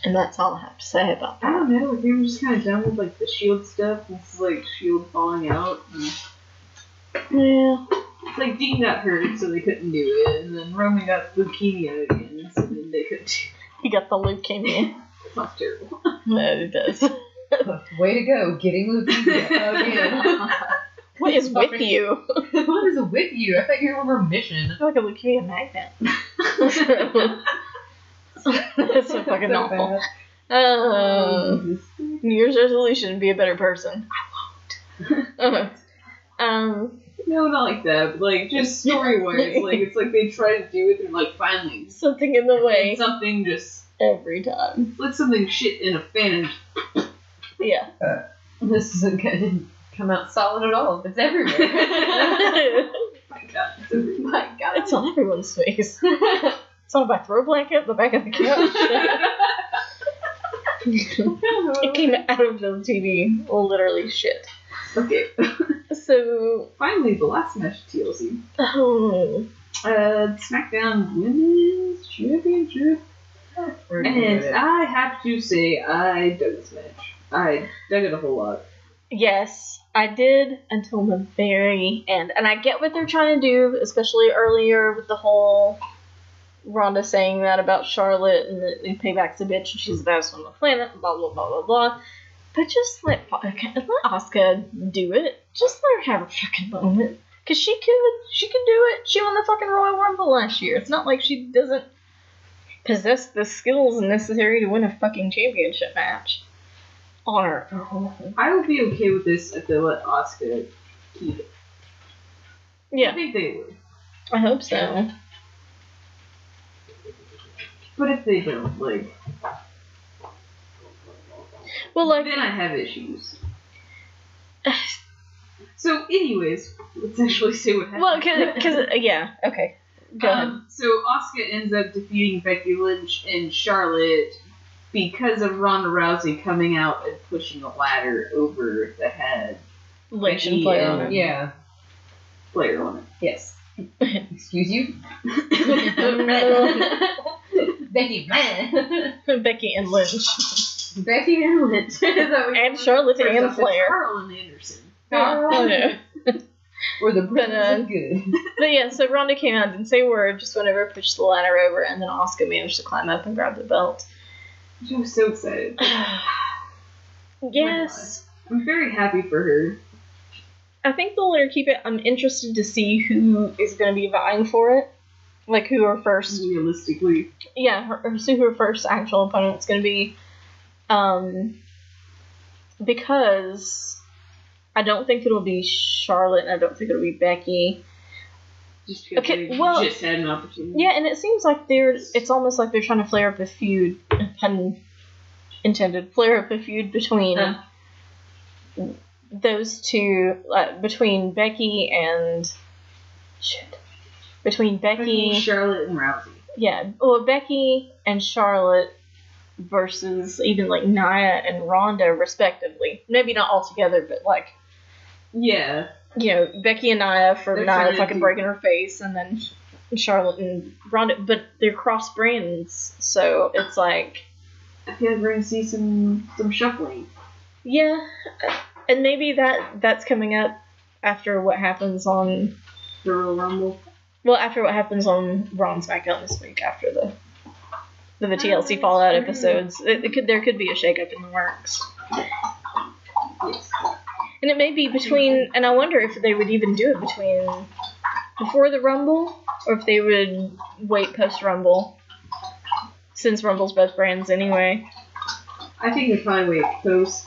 And that's all I have to say about that. I don't know. Like, they were just kind of done with like the shield stuff. This is like shield falling out. And Yeah. it's like Dean got hurt, so they couldn't do it, and then Roman got leukemia again, so then they couldn't. do He got the leukemia. It sounds terrible. no, he does. Way to go, getting leukemia again. What is with you? what is with you? I thought you were on remission. I'm like a leukemia magnet. That's so fucking So awful. Um, New Year's resolution: be a better person. I won't. um, No, not like that. But like just story wise, like it's like they try to do it, and like finally something in the way something just every time. it's like something shit in a fan. and Yeah. This isn't gonna come out solid at all. It's everywhere. it's My God, it's everywhere. My God. it's on everyone's face. It's on my throw blanket, in the back of the couch. it came out of the TV. Literally shit. okay, So, finally the last match of TLC. oh, Uh, SmackDown Women's Championship. And I have to say, I dug this match. I dug it a whole lot. yes, I did until the very end. And I get what they're trying to do, especially earlier with the whole Ronda saying that about Charlotte and that Payback's a bitch and she's the best on the planet, blah, blah, blah, blah, blah. But just let, let Asuka do it. Just let her have a fucking moment. Because she could. She can do it. She won the fucking Royal Rumble last year. It's not like she doesn't possess the skills necessary to win a fucking championship match on her own. I would be okay with this if they let Asuka keep it. I Yeah, think they would. I hope so. But if they don't, like, Well, like, then I have issues. So, anyways, let's actually see what happens. well, because, yeah, okay. Go ahead. Um, so Asuka ends up defeating Becky Lynch and Charlotte because of Ronda Rousey coming out and pushing a ladder over the head Lynch and Becky player and- on it. Yeah. player on it. Yes. Excuse you? Becky, man. Becky and Lynch. Becky and Lynch. Is that what And Charlotte and Flair. Karl and Anderson. Oh, no. Or the But, uh, good. But yeah, so Ronda came out, didn't say a word, just went over, pushed the ladder over, and then Asuka managed to climb up and grab the belt. I was so excited. yes. I'm very happy for her. I think they'll let her keep it. I'm interested to see who is going to be vying for it. Like who her first, Realistically, yeah, her, who her first actual opponent's going to be. Um, because I don't think it'll be Charlotte, and I don't think it'll be Becky. just Okay, they well- just had an opportunity. Yeah, and it seems like they're. It's almost like they're trying to flare up a feud, pun intended, flare up a feud between Huh. those two, uh, between Becky and shit, between Becky, Charlotte, and Rousey. yeah, well Becky and Charlotte versus even like Nia and Ronda respectively. Maybe not all together, but like Yeah. you know Becky and Nia for They're Nia fucking breaking her face, and then Charlotte and Ronda, but they're cross brands, so it's like I feel like we're gonna see some some shuffling. yeah, and maybe that that's coming up after what happens on The Royal Rumble. Well after what happens on Raw and SmackDown this week after the the, the TLC oh, Fallout episodes. It, it could there could be a shakeup in the works. And it may be between, and I wonder if they would even do it between before the Rumble, or if they would wait post Rumble, since Rumble's both brands anyway. I think they probably wait post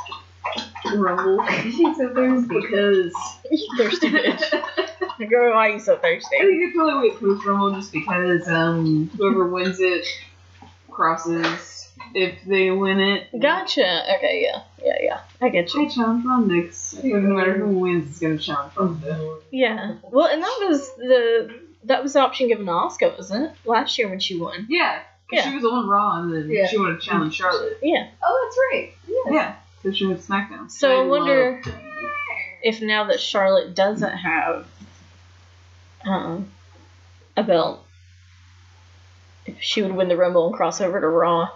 Rumble so thirsty. because thirsty bitch. Girl, why are you so thirsty? I think it's probably wait post Rumble just because um whoever wins it crosses if they win it. Gotcha. Okay, yeah, yeah, yeah. I get I you. challenge Ronda next. I think no matter who wins, it's gonna challenge Ronda. Yeah. Well, and that was the that was the option given to Asuka, wasn't it? Last year when she won. Yeah, 'cause Yeah. she was on Raw and then Yeah. she wanted to challenge Charlotte. Yeah. Oh, that's right. Yes. Yeah, so she went to SmackDown. So I love- wonder if now that Charlotte doesn't have um, a belt, if she would win the Rumble and cross over to Raw.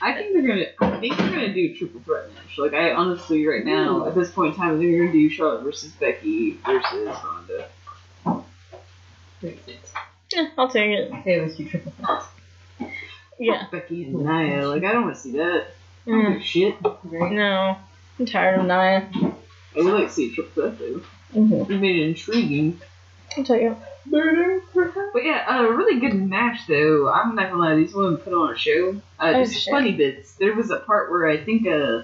I think they're gonna. I think they're gonna do a triple threat match. Like I honestly, right now, at this point in time, they're gonna do Charlotte versus Becky versus Ronda. Makes sense. Yeah, I'll take it. Say let's do triple threats. Yeah. Becky and Nia. Like I don't want to see that. I Mm, shit. Right? no. I'm tired of Nia. I would like to see a triple threat. Mm-hmm. We made it intriguing. I'll tell you. But yeah, a really good match though. I'm not gonna lie, these women put on a show. Uh, Oh, just shit. funny bits. There was a part where I think uh,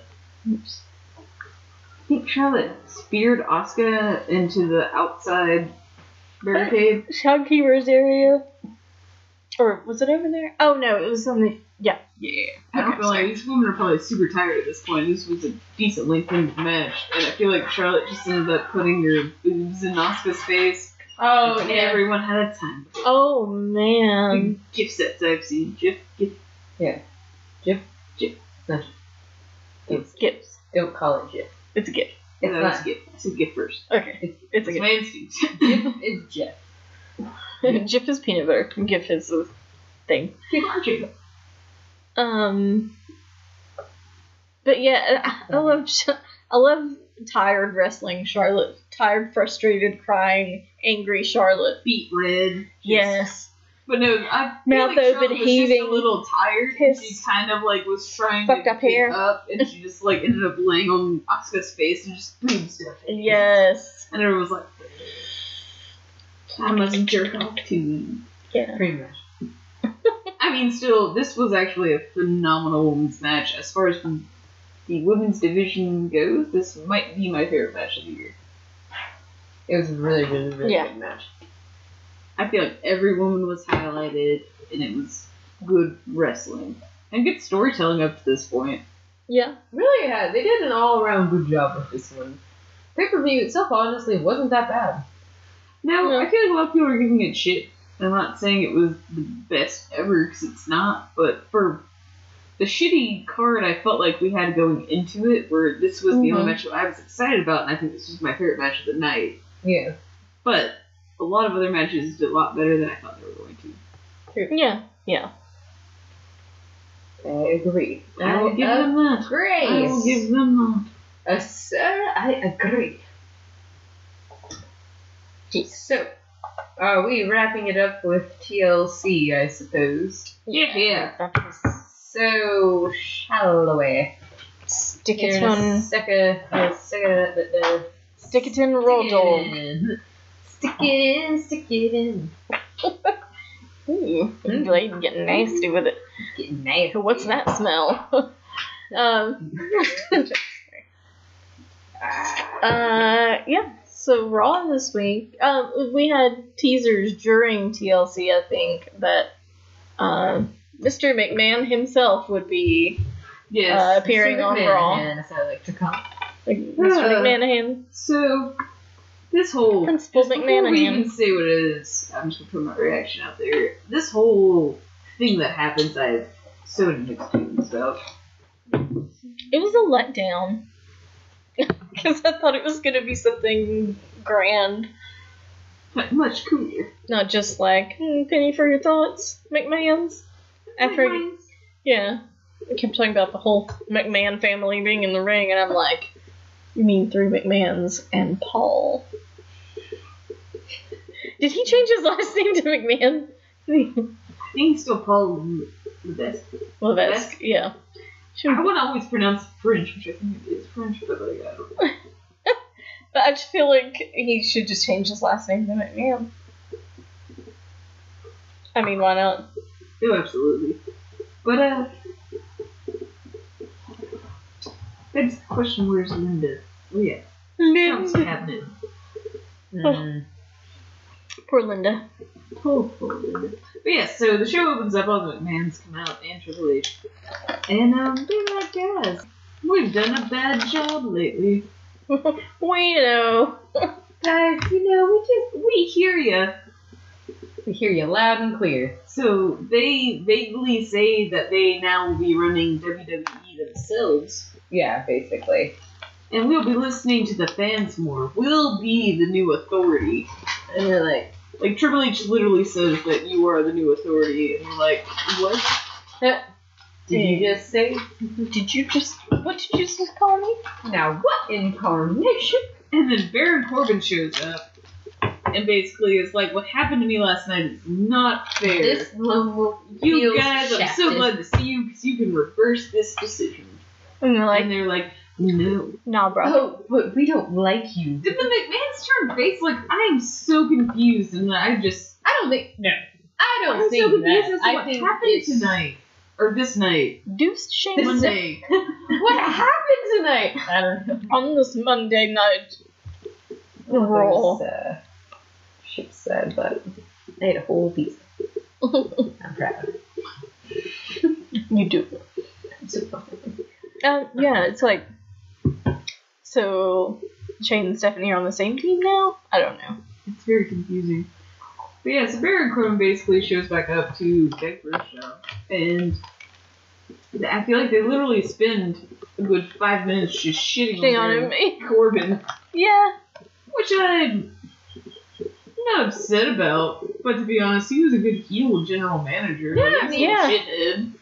oops, I think Charlotte speared Asuka into the outside barricade. Shopkeeper's area. Or was it over there? Oh no, it was on the yeah. Yeah, I don't Okay, feel like these women are probably super tired at this point. This was a decent lengthened match, and I feel like Charlotte just ended up putting her boobs in Asuka's face. Oh, and yeah. everyone had a time. Oh man. Gift sets I've seen. Gift, gift. It's, Gifts. don't call it Jeff. It's a gift. It's no, not. it's gift. It's a gift first. Okay. It's, It's a It's gift. my instinct. Jeff is Jeff. Jif is peanut butter. Gif is a thing. Um, but yeah, I I love I love tired wrestling Charlotte, tired, frustrated, crying, angry Charlotte. Beat red. Yes, But no, I feel Mouth like open, was heaving, just a little tired. and She kind of like was trying fucked to up get hair. up, and she just like ended up laying on Asuka's face and just boob stuff. yes, And everyone was like, I must jerk off too. yeah. Pretty much. I mean, still, this was actually a phenomenal women's match. As far as the, the women's division goes, this might be my favorite match of the year. It was a really, really, really Yeah. good match. I feel like every woman was highlighted, and it was good wrestling. And good storytelling up to this point. Yeah, Really, yeah, they did an all-around good job with this one. Pay-per-view itself, honestly, wasn't that bad. Now, No. I feel like a lot of people are giving it shit. I'm not saying it was the best ever, because it's not, but for the shitty card I felt like we had going into it, where this was the Mhm. only match I was excited about, and I think this was my favorite match of the night. Yeah. But a lot of other matches did a lot better than I thought they were going to. True. Yeah, yeah. I agree. I will give them that. Great. I will give them Uh, sir, I agree. So, are we wrapping it up with TLC, I suppose? Yeah. Yeah. That was So, shall we? stick it in a on, second, a second, the, the, stick it in roll stick dog. Stick it in, stick it in. Ooh, Mm. Blade getting nasty with it. Getting nasty. What's that smell? um, uh, yeah. So Raw this week. Um, we had teasers during TLC. I think that um, Mr. McMahon himself would be Yes. uh, appearing on Raw. And as I like to call. Like Mr. Uh. McMahon. So, this whole Principal before we even say what it is, I'm just gonna put my reaction out there. This whole thing that happens, I have so many mixed feelings about. It was a letdown. Because I thought it was going to be something grand. But much cooler. Not just like, hmm, penny for your thoughts, McMahon's. After, yeah. I kept talking about the whole McMahon family being in the ring, and I'm like, you mean three McMahons and Paul. Did he change his last name to McMahon? I think he's still Paul Levesque. Levesque, yeah. Should- I want to always pronounce French, which I think it is French, but I don't know. But I just feel like he should just change his last name to McMahon. I mean, why not? Oh, absolutely. But, uh. Begs the question where's Linda? Oh, yeah. Linda. cabinet. Mm. Poor Linda. Oh, poor Linda. But yeah, so the show opens up, all the McMahons come out, and Triple H. And, um, they're like, guys, we've done a bad job lately. we know. Guys, you know, we just, we hear ya. We hear you loud and clear. So they vaguely say that they now will be running WWE themselves. Yeah, basically. And we'll be listening to the fans more. We'll be the new authority. And they're like, like Triple H literally says that you are the new authority, and you're like, what? Did you just say? Did you just. What did you just call me? Now what incarnation? And then Baron Corbin shows up, and basically is like, what happened to me last night is not fair. This level you feels guys, I'm so shafted. glad to see you because you can reverse this decision. And they're like, and they're like, no. nah, bro. Oh, but we don't like you. Did the McMahon's turn face? Like, I am so confused, and I just. I don't think. No. I don't I'm think so confused that. as to I what think happened it's- tonight. Or this night. Deuce Shane This- Monday. What happened tonight? I don't know. on this Monday night. Raw. Raw. Uh, shit said, but I ate a whole piece. I'm proud. you do. I'm so Uh, yeah, it's like. So, Shane and Stephanie are on the same team now? I don't know. It's very confusing. But yeah, so Baron Corbin basically shows back up to a show. And I feel like they literally spend a good five minutes just shitting Shitting on, on him. Corbin. Yeah. Which I'm not upset about. But to be honest, he was a good heel general manager. Yeah, like, yeah. Shithead.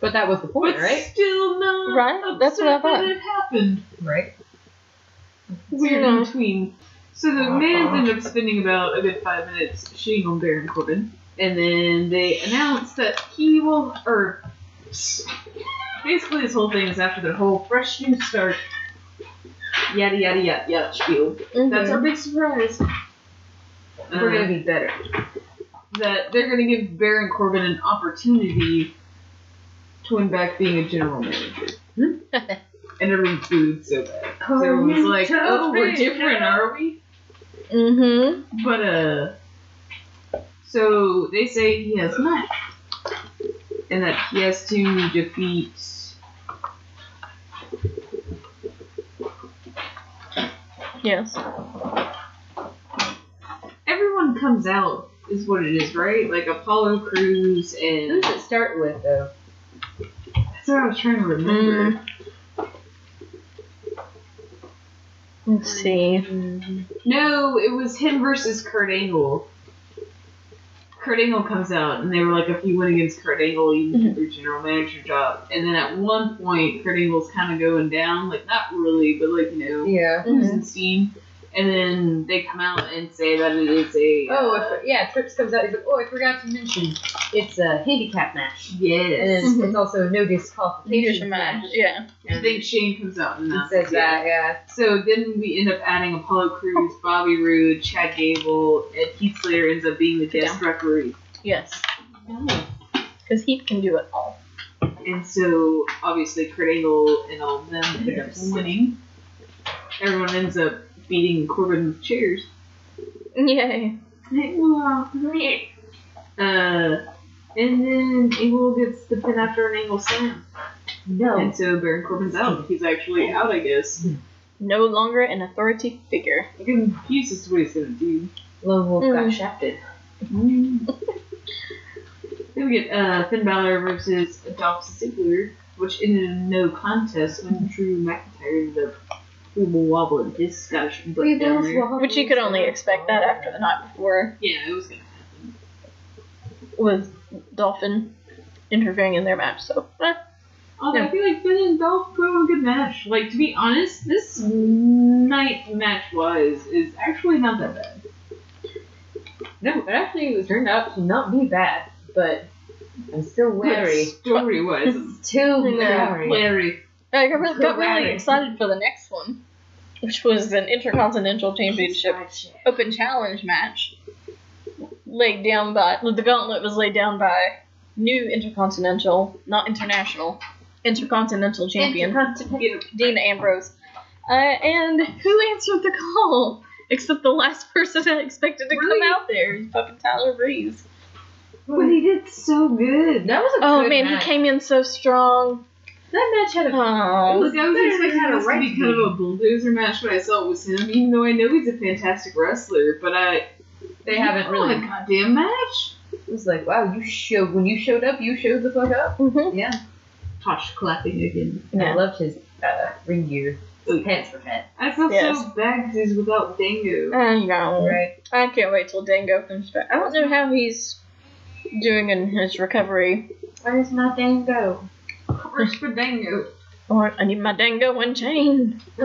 But that was the point, But right? still not Right, that's what I thought. that it happened. Right. weird Yeah. in between. So the mans end up spending about a good five minutes shitting on Baron Corbin, and then they announce that he will, or basically this whole thing is after their whole fresh new start, yada yada yada yada spiel. That's our big surprise. We're Uh, gonna be better. that they're gonna give Baron Corbin an opportunity to win back being a general manager. and everyone booed so bad. So everyone's like, oh, we're different, are we? Mm-hmm. But uh, so they say he has not, and that he has to defeat. Yes. Everyone comes out, is what it is, right? Like Apollo Crews Who and does it start with, though? That's what I was trying to remember. Hmm. Let's see. No, it was him versus Kurt Angle. Kurt Angle comes out, and they were like, if you win against Kurt Angle, you can keep your general manager job. And then at one point, Kurt Angle's kind of going down, like not really, but like you know, Yeah. losing mm-hmm. steam. And then they come out and say that it is a Oh, uh, if, yeah, Trips comes out. He's like, oh, I forgot to mention, it's a handicap match. And yes. it's, it's also a no disqualification Leadership match. Yeah. I think Shane comes out and It says that, yeah. So then we end up adding Apollo Crews, Bobby Roode, Chad Gable, and Heath Slater ends up being the guest referee. Yes. Because he can do it all. And so obviously Kurt Angle and all of them end up winning. Everyone ends up beating Corbin with chairs. Yay. Uh, and then Angle gets the pin after an Angle slam. No. And so Baron Corbin's out. He's actually out, I guess. no longer an authority figure. I'm confused as to what he's gonna do. Lone Wolf got Mm. shafted. Then we get uh, Finn Balor versus Dolph Ziggler, which ended in no contest when Drew McIntyre ended up wobble wobbling his Scottish butt down there. Which you could only expect that after the night before Yeah, it was gonna happen. with Dolphin interfering in their match. So, eh. Although I feel like Finn and Dolph put on a good match. Like to be honest, this night match wise is actually not that bad. No, it actually turned out to not be bad, but I'm still wary. Story wise, it's Too Yeah. wary. Larry. I got really, got really excited for the next one, which was an Intercontinental Championship Open Challenge match laid down by the gauntlet was laid down by new Intercontinental, not international, Intercontinental Champion Dean Ambrose. Uh, and who answered the call? Except the last person I expected to Really? come out there, fucking Tyler Breeze. But he did so good. That was a Oh man, he came in so strong. That match had a Oh, Look, I was expecting this to right be kind of a bulldozer match when I saw it was him, even though I know he's a fantastic wrestler, but I They haven't really. a goddamn match. It was like, wow, you showed when you showed up, you showed the fuck up. mhm. Yeah, Tosh clapping again. And I Yeah. loved his uh, ring gear. His pants were fat. I feel Yes. so bad because he's without Dango. I know. Right. I can't wait till Dango comes back. I don't know how he's doing in his recovery. Where's my dango? Where's for Dango? Or I need my Dango unchained.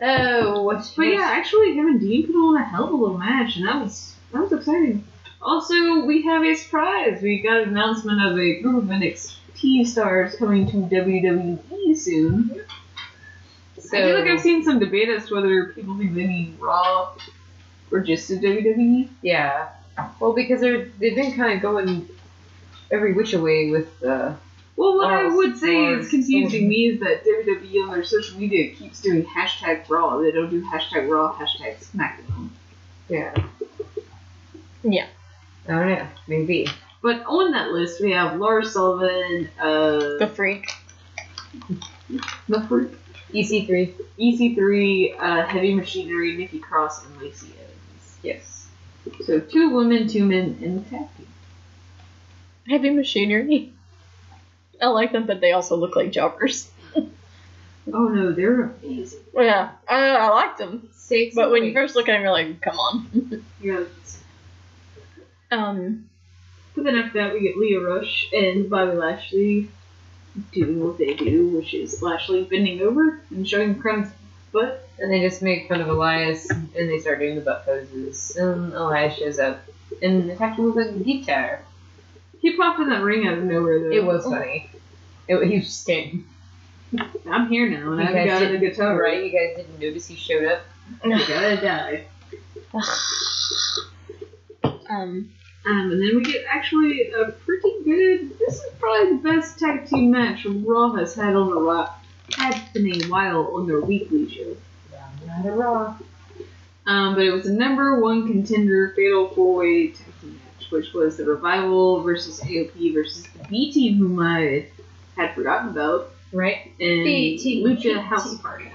Oh, what's But yeah, actually, him and Dean put on a hell of a little match, and that was that was exciting. Also, we have a surprise. We got an announcement of a group of NXT stars coming to WWE soon. So, I feel like I've seen some debate as to whether people think they mean Raw or just a E. WWE. yeah. Well, because they're they've been kind of going every which way with uh, Well, what I Oh, would say or- is confusing me is that WWE on their social media keeps doing hashtag Raw. They don't do hashtag Raw, hashtag SmackDown. yeah. Yeah. I don't know. Maybe. But on that list, we have Lars Sullivan, uh, The freak. the Freak, EC3. EC3, uh, Heavy Machinery, Nikki Cross, and Lacey Evans. Yes. So two women, two men, and the tag team. Heavy machinery. I like them, but they also look like jobbers. Oh no, they're amazing. Yeah, I, I like them. Six. But when you first look at them, you're like, come on. Yeah. Um, But then after that, we get Lio Rush and Bobby Lashley doing what they do, which is Lashley bending over and showing Crown's butt. And they just make fun of Elias, and they start doing the butt poses. And Elias shows up and attacks him with a guitar. He popped in that ring out of nowhere, though. It was funny. It, he was just standing. I'm here now, and I've got didn't- guitar. Right? You guys didn't notice he showed up? You gotta die. um, Um, and then we get actually a pretty good. This is probably the best tag team match Raw has had on a while. Had in a while on their weekly show. Not a raw. Um, but it was a number one contender fatal four way tag which was the Revival versus AOP versus the B team, whom I had forgotten about, Right? and B team, Lucha B House team. Party.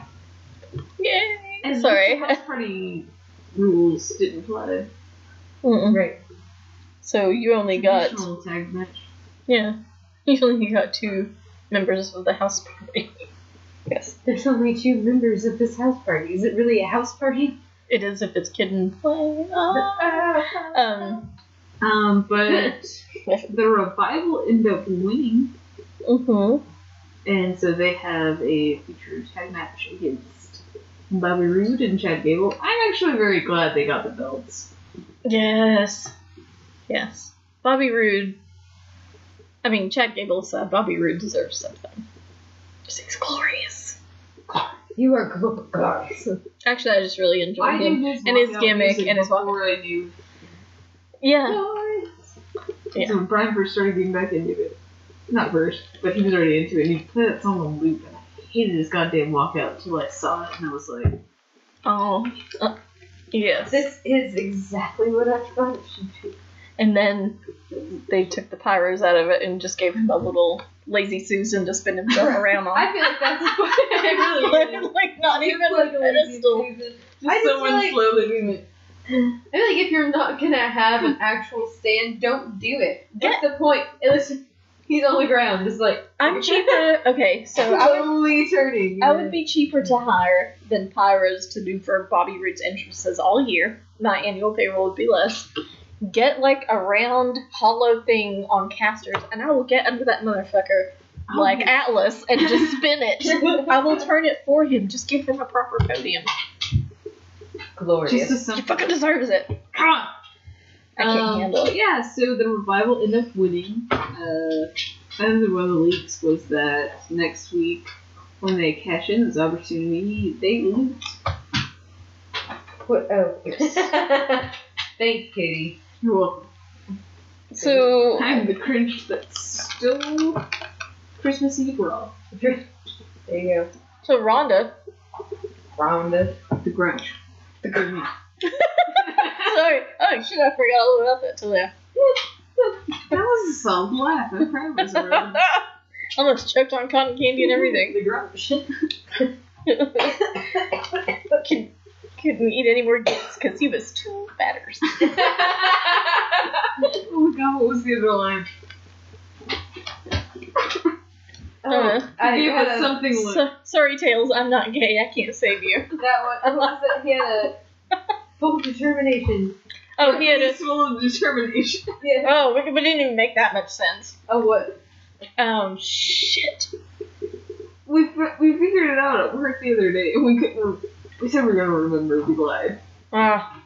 yay! And Sorry. Lucha House Party rules didn't apply. Mm-mm. Right. So you only got Traditional tag match. yeah, you only got two members of the house party. yes, There's only two members of this house party. Is it really a house party? it is if it's kid and play. Ah. Um, Um, but the Revival ended up winning. mm-hmm. And so they have a featured tag match against Bobby Roode and Chad Gable. I'm actually very glad they got the belts. Yes, yes. Bobby Roode. I mean, Chad Gable said Bobby Roode deserves something. Just he's glorious. You are glorious. Actually, I just really enjoy I him. and his gimmick and his walk- before I knew. Yeah, Glorious. Yeah. So when Brian first started getting back into it, not first, but he was already into it, and he played that song on loop, and I hated his goddamn walkout until I saw it, and I was like, oh, uh, yes. This is exactly what I thought it should be. and then they took the pyros out of it and just gave him a little lazy Susan to spin himself around on. I feel like that's what it really is. like not even like a pedestal. Just Just I just someone feel like- slowly being like, I feel like if you're not gonna have an actual stand, don't do it. What's Get- the point? Unless he's on the ground, just like I'm cheaper. Okay, so I would slowly turning. I would be cheaper to hire than pyros to do for Bobby Roode's entrances all year. My annual payroll would be less. Get like a round hollow thing on casters, and I will get under that motherfucker Oh, like. Atlas and just spin it. I will turn it for him. Just give him a proper podium. Glorious. just a He simple. fucking deserves it. Come on. I can't Um, handle it. Yeah, so the revival ended up winning. Uh, and one of the leaks was that next week, when they cash in this opportunity, they lose. What? Oh. Thanks, Katie. You're welcome. So I'm the cringe that stole Christmas Eve Raw. There you go. so Rhonda. Rhonda. The Grinch. The Grinch. Sorry. Oh shit! I forgot all about that till now. That was a solid laugh. Proud. Almost choked on cotton candy and everything. The Grinch. Could, couldn't eat any more gifts because he was too batters. Oh my god, what was the other line? Uh, I He had was a- something so, sorry, Tails. I'm not gay. I can't save you. That one. Was it? He had a full determination. Oh, he had a. Full of determination. Yeah. Oh, we, we didn't even make that much sense. Oh, what? Um, shit. We, fi- we figured it out at work the other day, and we couldn't. Re- we said we are gonna remember. We lied. Ah,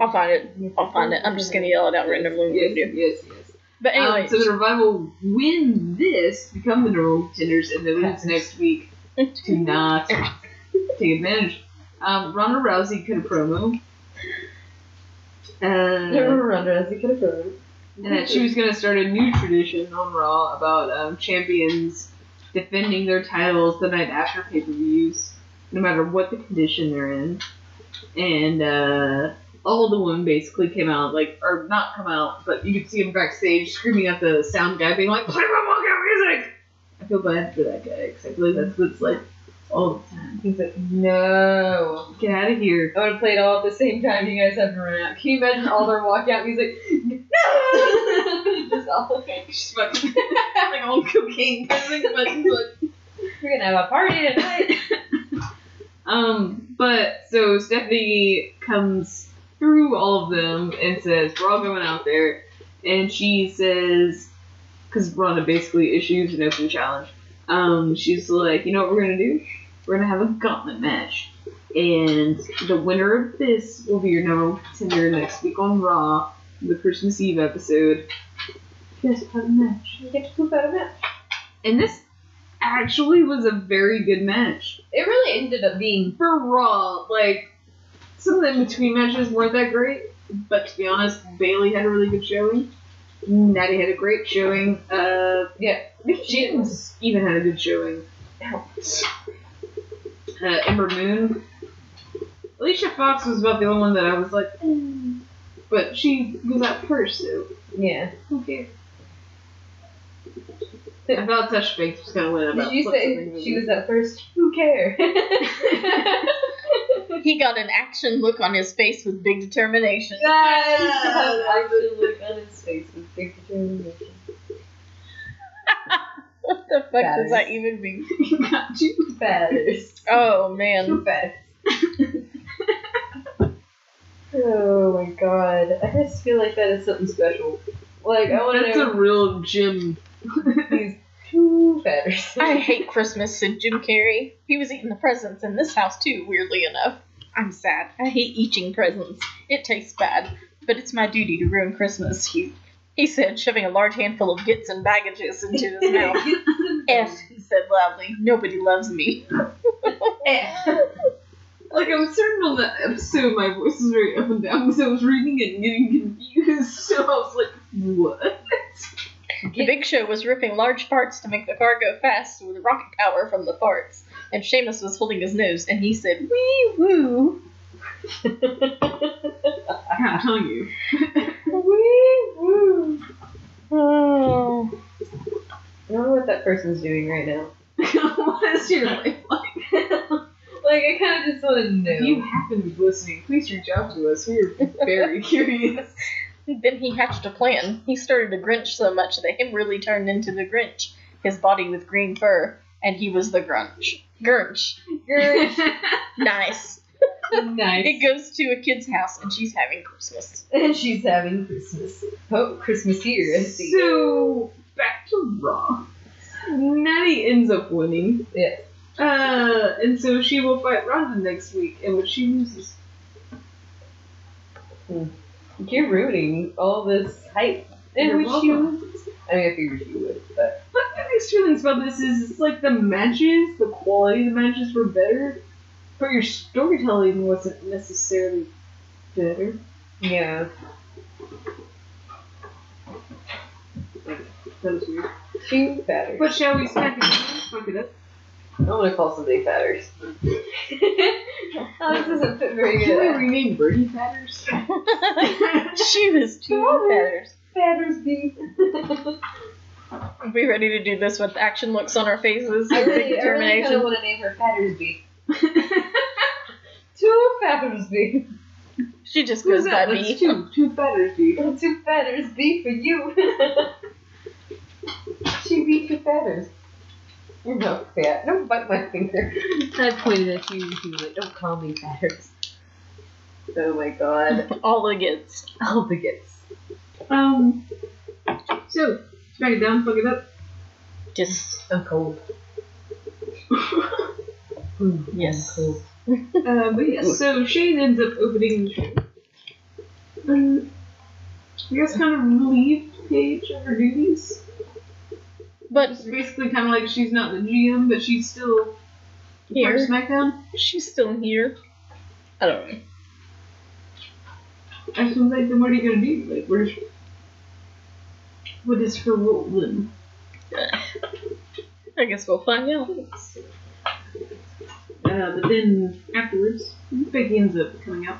I'll find it. I'll find it. I'm just gonna yell it out randomly. Yes, yes, yes. But anyway, Um, so the revival win this, become the normal contenders, and then lose next week to not take advantage. Um, Ronda Rousey cut a promo. Uh, Ronda Rousey could have heard. and that she was going to start a new tradition on Raw about um, champions defending their titles the night after pay per views, no matter what the condition they're in. And uh, all the women basically came out, like, or not come out, but you could see them backstage screaming at the sound guy, being like, "Play my walkout music!" I feel bad for that guy because I believe that's what it's like all the time. He's like, no. Get out of here. I want to play it all at the same time. You guys have to run out. Can you imagine all their walkout music? No! Just all She's fucking like old cocaine. Like, We're gonna have a party tonight. Um, but so Stephanie comes through all of them and says, We're all going out there. And she says, because Ronda basically issues an open challenge, um, she's like, You know what we're going to do? We're going to have a gauntlet match. And the winner of this will be your number one contender next week on Raw, the Christmas Eve episode. Yes, have a match. You get to poop out of it. And this actually was a very good match It really ended up being for Raw, like some of the in between matches weren't that great, but to be honest, Bayley had a really good showing. Natty had a great showing. Uh, yeah. Mickie James even had a good showing. Uh, Ember Moon. Alicia Fox was about the only one that I was like, "Hmm." but she was at first, so Yeah. who cares? I felt Sasha Banks was gonna win Did about. you say she was at first? Who cares? he got an action look on his face with big determination. I really look on his face with big determination. What the fuck That does that even mean? Got you. Batters. Oh man. Too fast. oh my god. I just feel like that is something special. Like, I want to That's know a real gym. these two batters. I hate Christmas, said Jim Carrey. He was eating the presents in this house too, weirdly enough. I'm sad. I hate eating presents. It tastes bad, but it's my duty to ruin Christmas. He he said, shoving a large handful of gits and baggages into his mouth. F, he said loudly. Nobody loves me. Like I'm certain on that episode, my voice was very up and down because I was reading it and getting confused. So I was like, "What?" The Big Show was ripping large parts to make the car go fast with rocket power from the parts, and Sheamus was holding his nose, and he said, "Wee woo." I'm telling you. Wee woo! Oh. I don't know what that person's doing right now. what is your life like? Like, I kind of just want to know. If you happen to be listening, please reach out to us. We are very curious. Then he hatched a plan. He started a Grinch so much that him really turned into the Grinch. His body with green fur, and he was the Grunch. Grinch. Nice. nice. It goes to a kid's house, and she's having Christmas. And she's having Christmas. Oh, Christmas here. I see. so back to Raw. Natty ends up winning. Yeah. Uh, and so she will fight Ronda next week, in which she loses. You're ruining all this hype. And You're which welcome. you. I mean, I figured you would, but. But my mixed feelings about this is it's like the matches, the quality of the matches were better, but your storytelling wasn't necessarily better. Yeah. That was weird. Two fatters. But shall we smack it down? Fuck it up. I want to call somebody fatters. oh, this doesn't fit very good. Can we good. rename Birdie Fatters? she was two Fatters. Fatters beef. Be ready to do this with action looks on our faces. I with really, I really kind determination. of want to name her Fatters beef. Two Fatters beef. She just Who's goes by that? That's B. two. Two Fatters, dude. Two Fatters beef for you. she beat two Fatters. You're not fat. Don't bite my finger. I pointed at you and you were like, don't call me Fatters. Oh my god. All the gets. All the gets. Um. So, it down, fuck it up. Just I'm cold. Yes. Cold. Uh, but yeah, so Shane ends up opening the show. Um, I guess kind of relieved Paige of her duties. but It's basically kind of like she's not the GM, but she's still Here. SmackDown. she's still here. I don't know. I was like, then what are you gonna do? Like, where's what is her role then? I guess we'll find out. Uh, but then afterwards, Becky ends up coming out.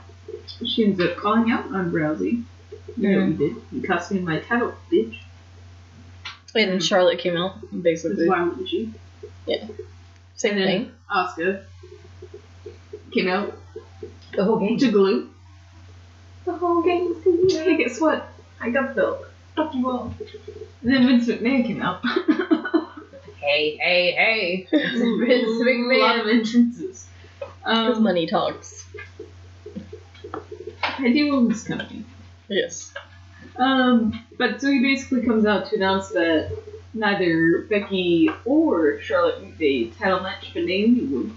She ends up calling out on Rousey. You know what you did? You cost me my title, bitch. And then Charlotte came out, That's basically. why wouldn't she? Yeah. Same and thing. Asuka came out The whole game. to glue. The whole game is to Hey, guess what? I got the fuck you all. And then Vince McMahon came out. Hey, hey, hey. It's A Vince lot of McMahon. entrances. Because Um, money talks. I do own this company. Yes. Um, but so he basically comes out to announce that neither Becky or Charlotte need a title match, but Naomi would.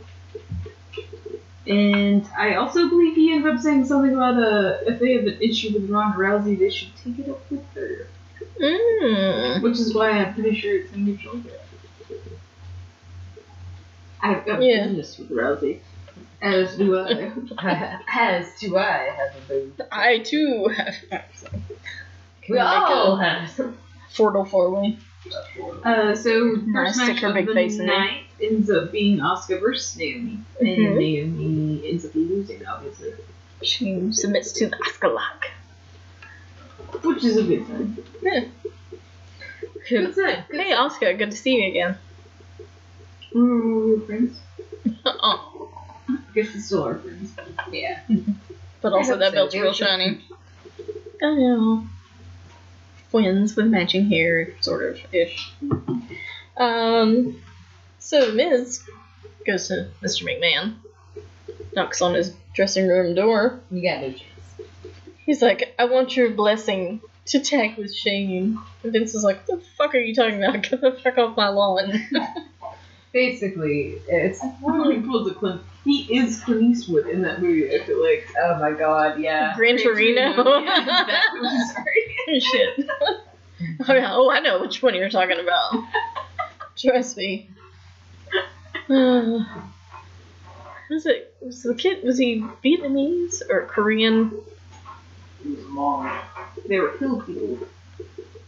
And I also believe he ended up saying something about uh, if they have an issue with Ronda Rousey, they should take it up with her. Mm. Which is why I'm pretty sure it's a mutual. I've got Yeah. business with Rousey. As do I. As do I have a boob. I too have. Can We all have. Fortal four way. Uh, so first stick match her of big the face in there. night ends up being Asuka versus Naomi, and Mhm. Naomi ends up losing, obviously, She submits to the Asuka lock. which is a good sign. Good sign. Hey, Asuka, good to see you again. Mm, we're friends. Oh, I guess we still are friends. Yeah. but also that so. belt's real shiny. I know. Twins with matching hair, sort of ish. Um, so Miz goes to Mr. McMahon, knocks on his dressing room door. You got no chance. He's like, "I want your blessing to tag with Shane." And Vince is like, "What the fuck are you talking about? Get the fuck off my lawn!" Basically, it's. He pulls a Clint. He is Clint Eastwood in that movie. I feel like. Oh my god, yeah. Gran Torino. Yeah, that movie, sorry. Shit. Oh, yeah. oh, I know which one you're talking about. Trust me. Uh, was it? Was the kid? Was he Vietnamese or Korean? He was Hmong. They were hill people.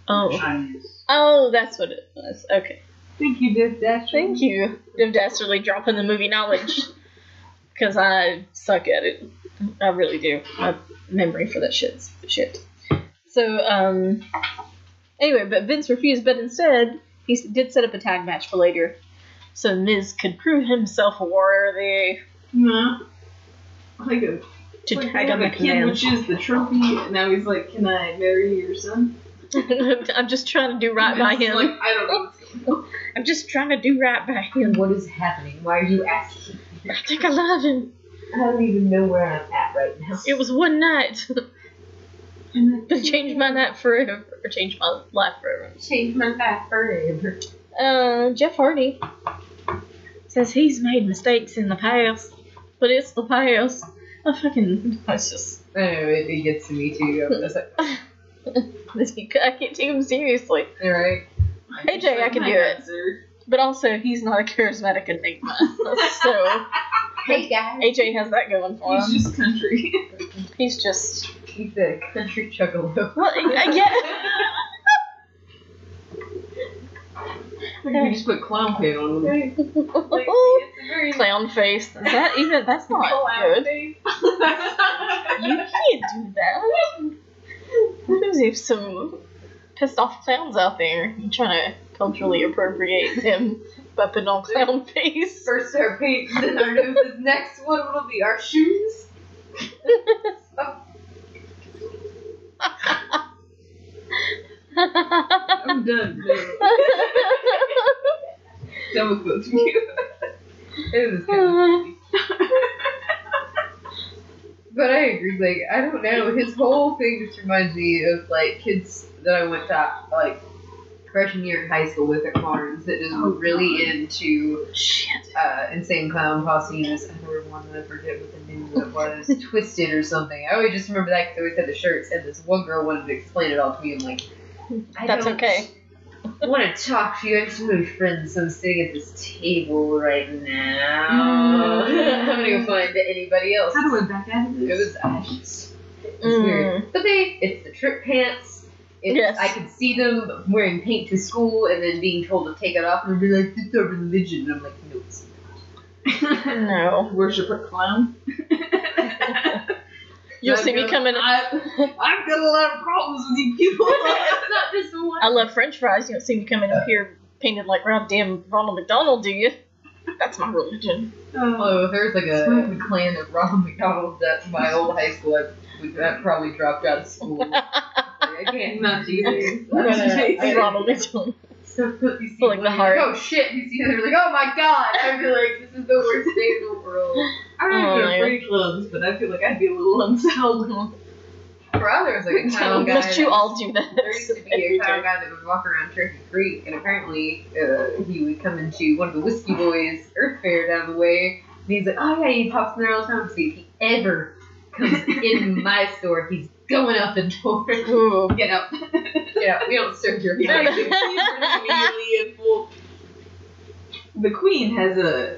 Oh, Chinese. oh, that's what it was. Okay, Thank you, Div Dash. thank you, Div Dastardly, dropping the movie knowledge because I suck at it. I really do. My memory for that shit's shit. So, um, anyway, but Vince refused, but instead, he did set up a tag match for later. So Miz could prove himself worthy No. Like a, to like tag on the a kid command. which is the trophy, and now he's like, "Can I marry your son?" I'm just trying to do right by him. Like, I don't know what's going on. I'm just trying to do right by him. What is happening? Why are you asking? Me? I think I love him. I don't even know where I'm at right now. It was one night. but changed my night forever. Or changed my life forever. changed my life forever. Uh, Jeff Hardy says he's made mistakes in the past, but it's the past. I fucking. It's just. I know it, it gets to me too. I'm just like, I can't take him seriously. all right. AJ, I can do it. But also, he's not a charismatic enigma. so, Hey guys. AJ has that going for him. He's him. just country. He's just. He's a country juggalo. Well, I- yeah. you can just put clown paint on them. Like, it's a very Clown face. That even? That's not good. face. You can't do that. There's some pissed off clowns out there trying to culturally appropriate him by putting on clown face. First our paint, then our noses. Next one will be our shoes. I'm done. Done, with both of you. It was kind of But I agree. Like I don't know, his whole thing just reminds me of like kids that I went to like freshman year in high school with at Barnes that just were really into Shit. uh, insane clown posses. I remember one that I forget what the name of it was, Twisted or something. I always just remember that because I always had the shirts, and this one girl wanted to explain it all to me. I'm like, I That's don't okay. want to talk to you. I just want to be friends. I'm sitting at this table right now. I'm gonna go find anybody else. How do I back out of It was I just it's Mm. weird. But they it's the trip pants. It's, Yes. I could see them wearing paint to school and then being told to take it off and be like, It's our religion and I'm like, No it's No. Worship a clown. You'll see me coming. I, I've got a lot of problems with you people. it's not just one I love French fries. You don't see me coming up here painted like goddamn Ronald McDonald, do you? That's my religion. Uh, oh, if there's like a, a clan of Ronald McDonald's at my old high school, I would have probably dropped out of school. Like, I can't Not Jesus. I'm Not gonna- Jesus. Ronald McDonald. So you see For, like, the heart. Oh shit! You see, they're like, oh my god! I'd be like, this is the worst day in the world. I don't Oh, even afraid of clowns, but I feel like I'd be a little unsettled. For others, like a clown guy. Must you all do that? There used to be a day? guy that would walk around Turkey Creek, and apparently uh, he would come into one of the Whiskey Boys Earth Fair down the way, and he's like, oh yeah, he pops in there all the time. See if he ever comes in my store, he's going out the door. Ooh. Get out. yeah, we don't serve your kind. he's immediately in full. The queen has a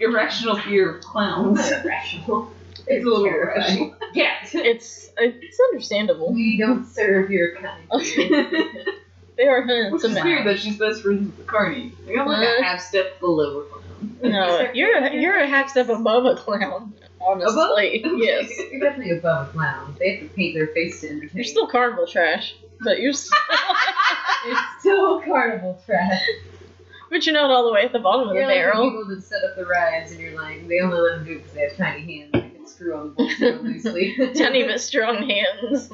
irrational fear of clowns. Irrational. It's a little irrational. Yeah. It's it's understandable. We don't serve your kind. They are Which is weird that she's best friends with Carney. Like, I'm like Uh. a half step below a clown. No, you're a, you're a half step above a clown. Honestly, Above? yes. You're definitely above a clown. They have to paint their face to entertain. You're still carnival trash, but you're still, It's still carnival trash. but you're not all the way at the bottom of the You're like the barrel. people that set up the rides, and you're like, they only let them do it because they have tiny hands. They can screw on the bolt so loosely. Tiny but strong hands.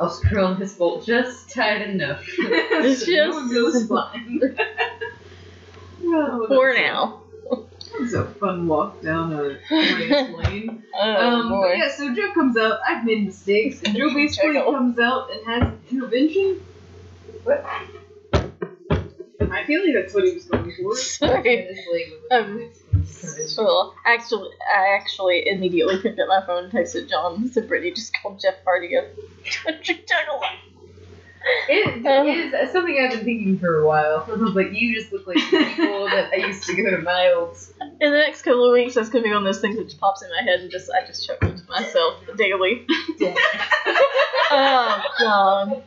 I'll screw on this bolt just tight enough. It's So no just- one goes flying. Oh, For that's a- now. Was a fun walk down a glorious lane. Oh Um, boy. but yeah, so Joe comes out. I've made mistakes, and Joe basically comes out and has intervention. What? I feel like that's what he was going for. Sorry. Um, So actually, I actually immediately picked up my phone and texted John. Said Brittany just called Jeff Hardy a country juggalo. It Um. is something I've been thinking for a while. I was like, you just look like the people that I used to go to my old school. In the next couple of weeks, that's gonna be one of those things that just pops in my head and just I just chuckle to myself daily. oh god.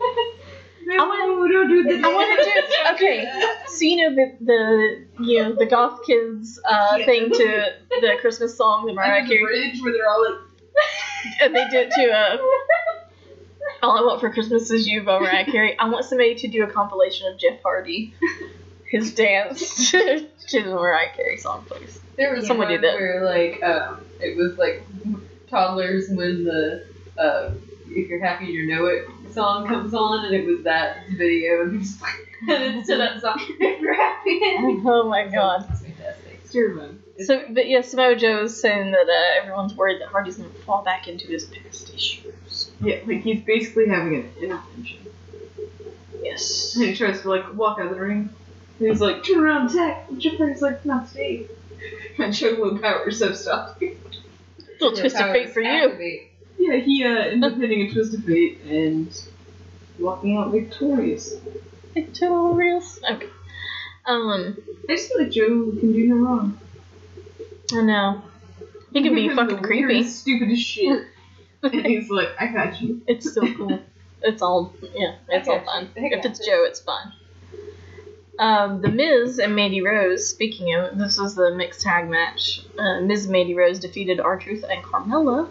No, wanna- don't do the. I want to do okay. So you know the the you know the goth kids uh, Yeah. thing to the Christmas song that Mariah the Carey, bridge where they're all like. and they did it to uh, "All I Want for Christmas Is You" by Mariah Carey. I want somebody to do a compilation of Jeff Hardy, his dance to, to the Mariah Carey song, please. There was Someone one did that. where like um, it was like toddlers when the uh, "If You're Happy You Know It" song comes on, and it was that video, and just and it's to that song. If you're happy, Oh my god. it's fantastic. It's your man. So, but yes, Mojo is saying that uh, everyone's worried that Hardy's going to fall back into his past issues. Yeah, like he's basically having an intervention. Yes. And he tries to like walk out of the ring. And he's like, turn around, attack. And Jeffrey's like, not today. And Joe Willpower so stopped. Little twist of fate for you. Yeah, he uh, ended up hitting a twist of fate and walking out victorious. Victorious. Okay. Um, I just feel like Joe can do no wrong. I know. He can be fucking creepy. weirdest, Stupidest shit. and he's like, I got you. It's still cool. It's all, yeah, it's all got fine. you. I If it's Joe, it's fun. Um, the Miz and Mandy Rose, speaking of, this was the mixed tag match. Uh, Miz and Mandy Rose defeated R-Truth and Carmella.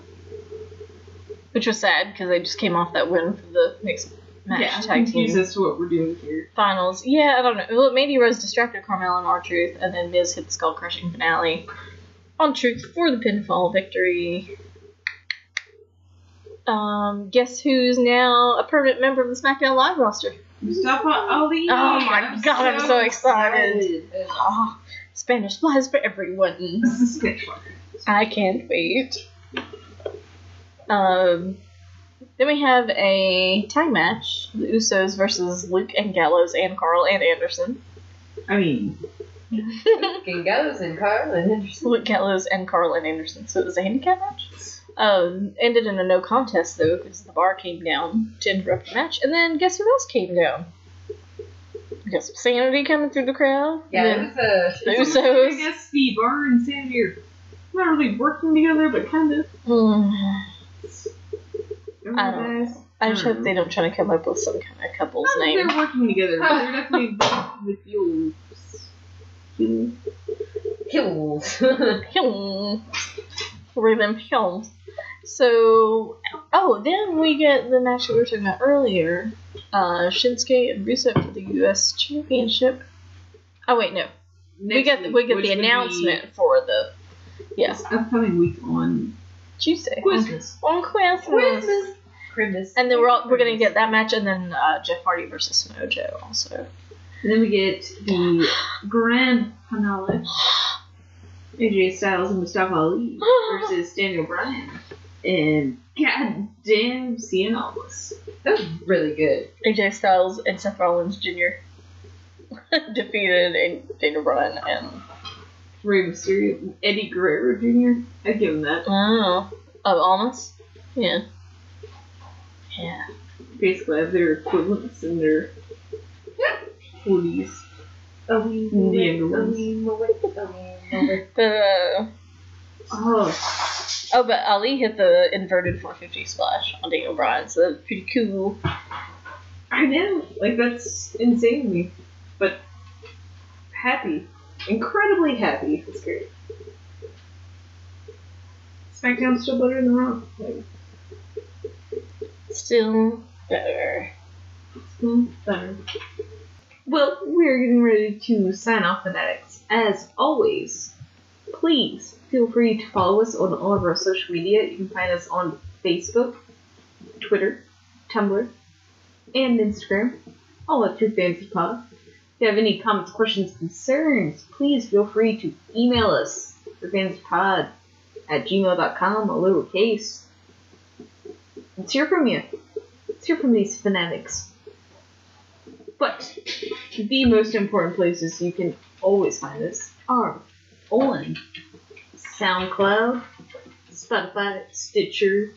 Which was sad, because they just came off that win for the mixed match yeah, tag team as to what we're doing here. finals. Yeah, I don't know. Well, Mandy Rose distracted Carmella and R-Truth, and then Miz hit the skull crushing finale on Truth for the pinfall victory. Um, guess who's now a permanent member of the SmackDown Live roster? Mustafa Ali. Oh my God, I'm so excited. Ah, Spanish flies for everyone. This is sketch fun. I can't wait. Um, then we have a tag match: the Usos versus Luke and Gallows and Karl and Anderson. I mean, King Gallows and Karl and Anderson. Luke Gallows and Karl and Anderson. So it was a handicap match. Um, ended in a no contest though because the bar came down to interrupt the match, and then guess who else came down? We got some sanity coming through the crowd. Yeah, it was a. The I Usos. guess the bar and Sandy are not really working together, but kind of. Hmm. Remember I don't guys? I just hope they don't try to come up with some kind of couple's Not name. They're working together. but They're definitely the fuels. Fuel. Hills. Pyong. Rhythm pyong. So, oh, then we get the match that we were talking about earlier. Uh, Shinsuke and Rusev for the U.S. Championship. Oh wait, no, we Next get the, week, we get the would be announcement for the yeah upcoming week on Tuesday Christmas. on Christmas. Christmas. Christmas. And then we're all, we're gonna get that match, and then uh, Jeff Hardy versus Mojo also. And then we get the grand finale. AJ Styles and Mustafa Ali versus Daniel Bryan and goddamn Cien Almas. That was really good. AJ Styles and Seth Rollins Jr. defeated a- Daniel Bryan and Rey Mysterio, Eddie Guerrero Jr. I'd give him that. oh of Almas. Yeah. Yeah. Basically, have their equivalents in their hoodies. Ali, The younger ones. The Oh, oh, but Ali hit the inverted 450 splash on Daniel Bryan, so that's pretty cool. I know. Like that's insane to me, but happy, incredibly happy. It's great. SmackDown's still better than Raw. Like, Still better. still better. Well, we're getting ready to sign off, fanatics. As always, please feel free to follow us on all of our social media. You can find us on Facebook, Twitter, Tumblr, and Instagram, all at True Fantasy Pod. If you have any comments, questions, concerns, please feel free to email us, TrueFantasyPod at gmail.com, a lowercase. Let's hear from you. Let's hear from these fanatics. But the most important places you can always find us are on SoundCloud, Spotify, Stitcher,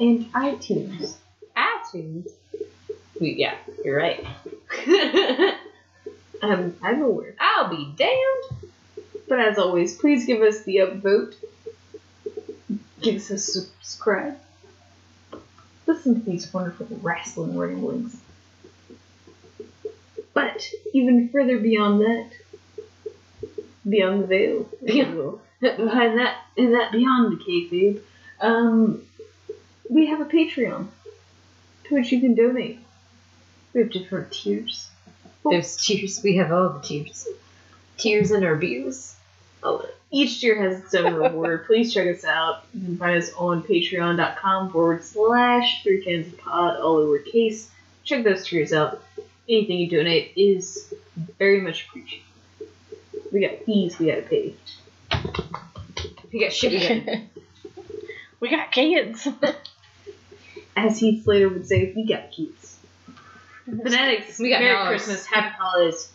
and iTunes. iTunes. Yeah, you're right. um, I'm aware. I'll be damned. But as always, please give us the upvote. Give us a subscribe. Listen to these wonderful wrestling ramblings. But even further beyond that, beyond the veil, you will, behind that, in that beyond the kayfabe, um, we have a Patreon to which you can donate. We have different tiers. There's tears. We have all the tears. Tears in our views. Oh, each tier has its own reward. Please check us out. You can find us on patreon.com forward slash three cans of pod, all lowercase. Check those tiers out. Anything you donate is very much appreciated. We got fees we gotta pay. We got shit. We got we got kids. As Heath Slater would say, we got kids. Fanatics, We got Merry dollars. Christmas, Happy Holidays.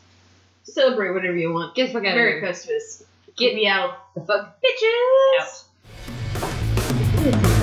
Celebrate whatever you want. Guess what? Merry Christmas. Get me out. the fuck Bitches! out.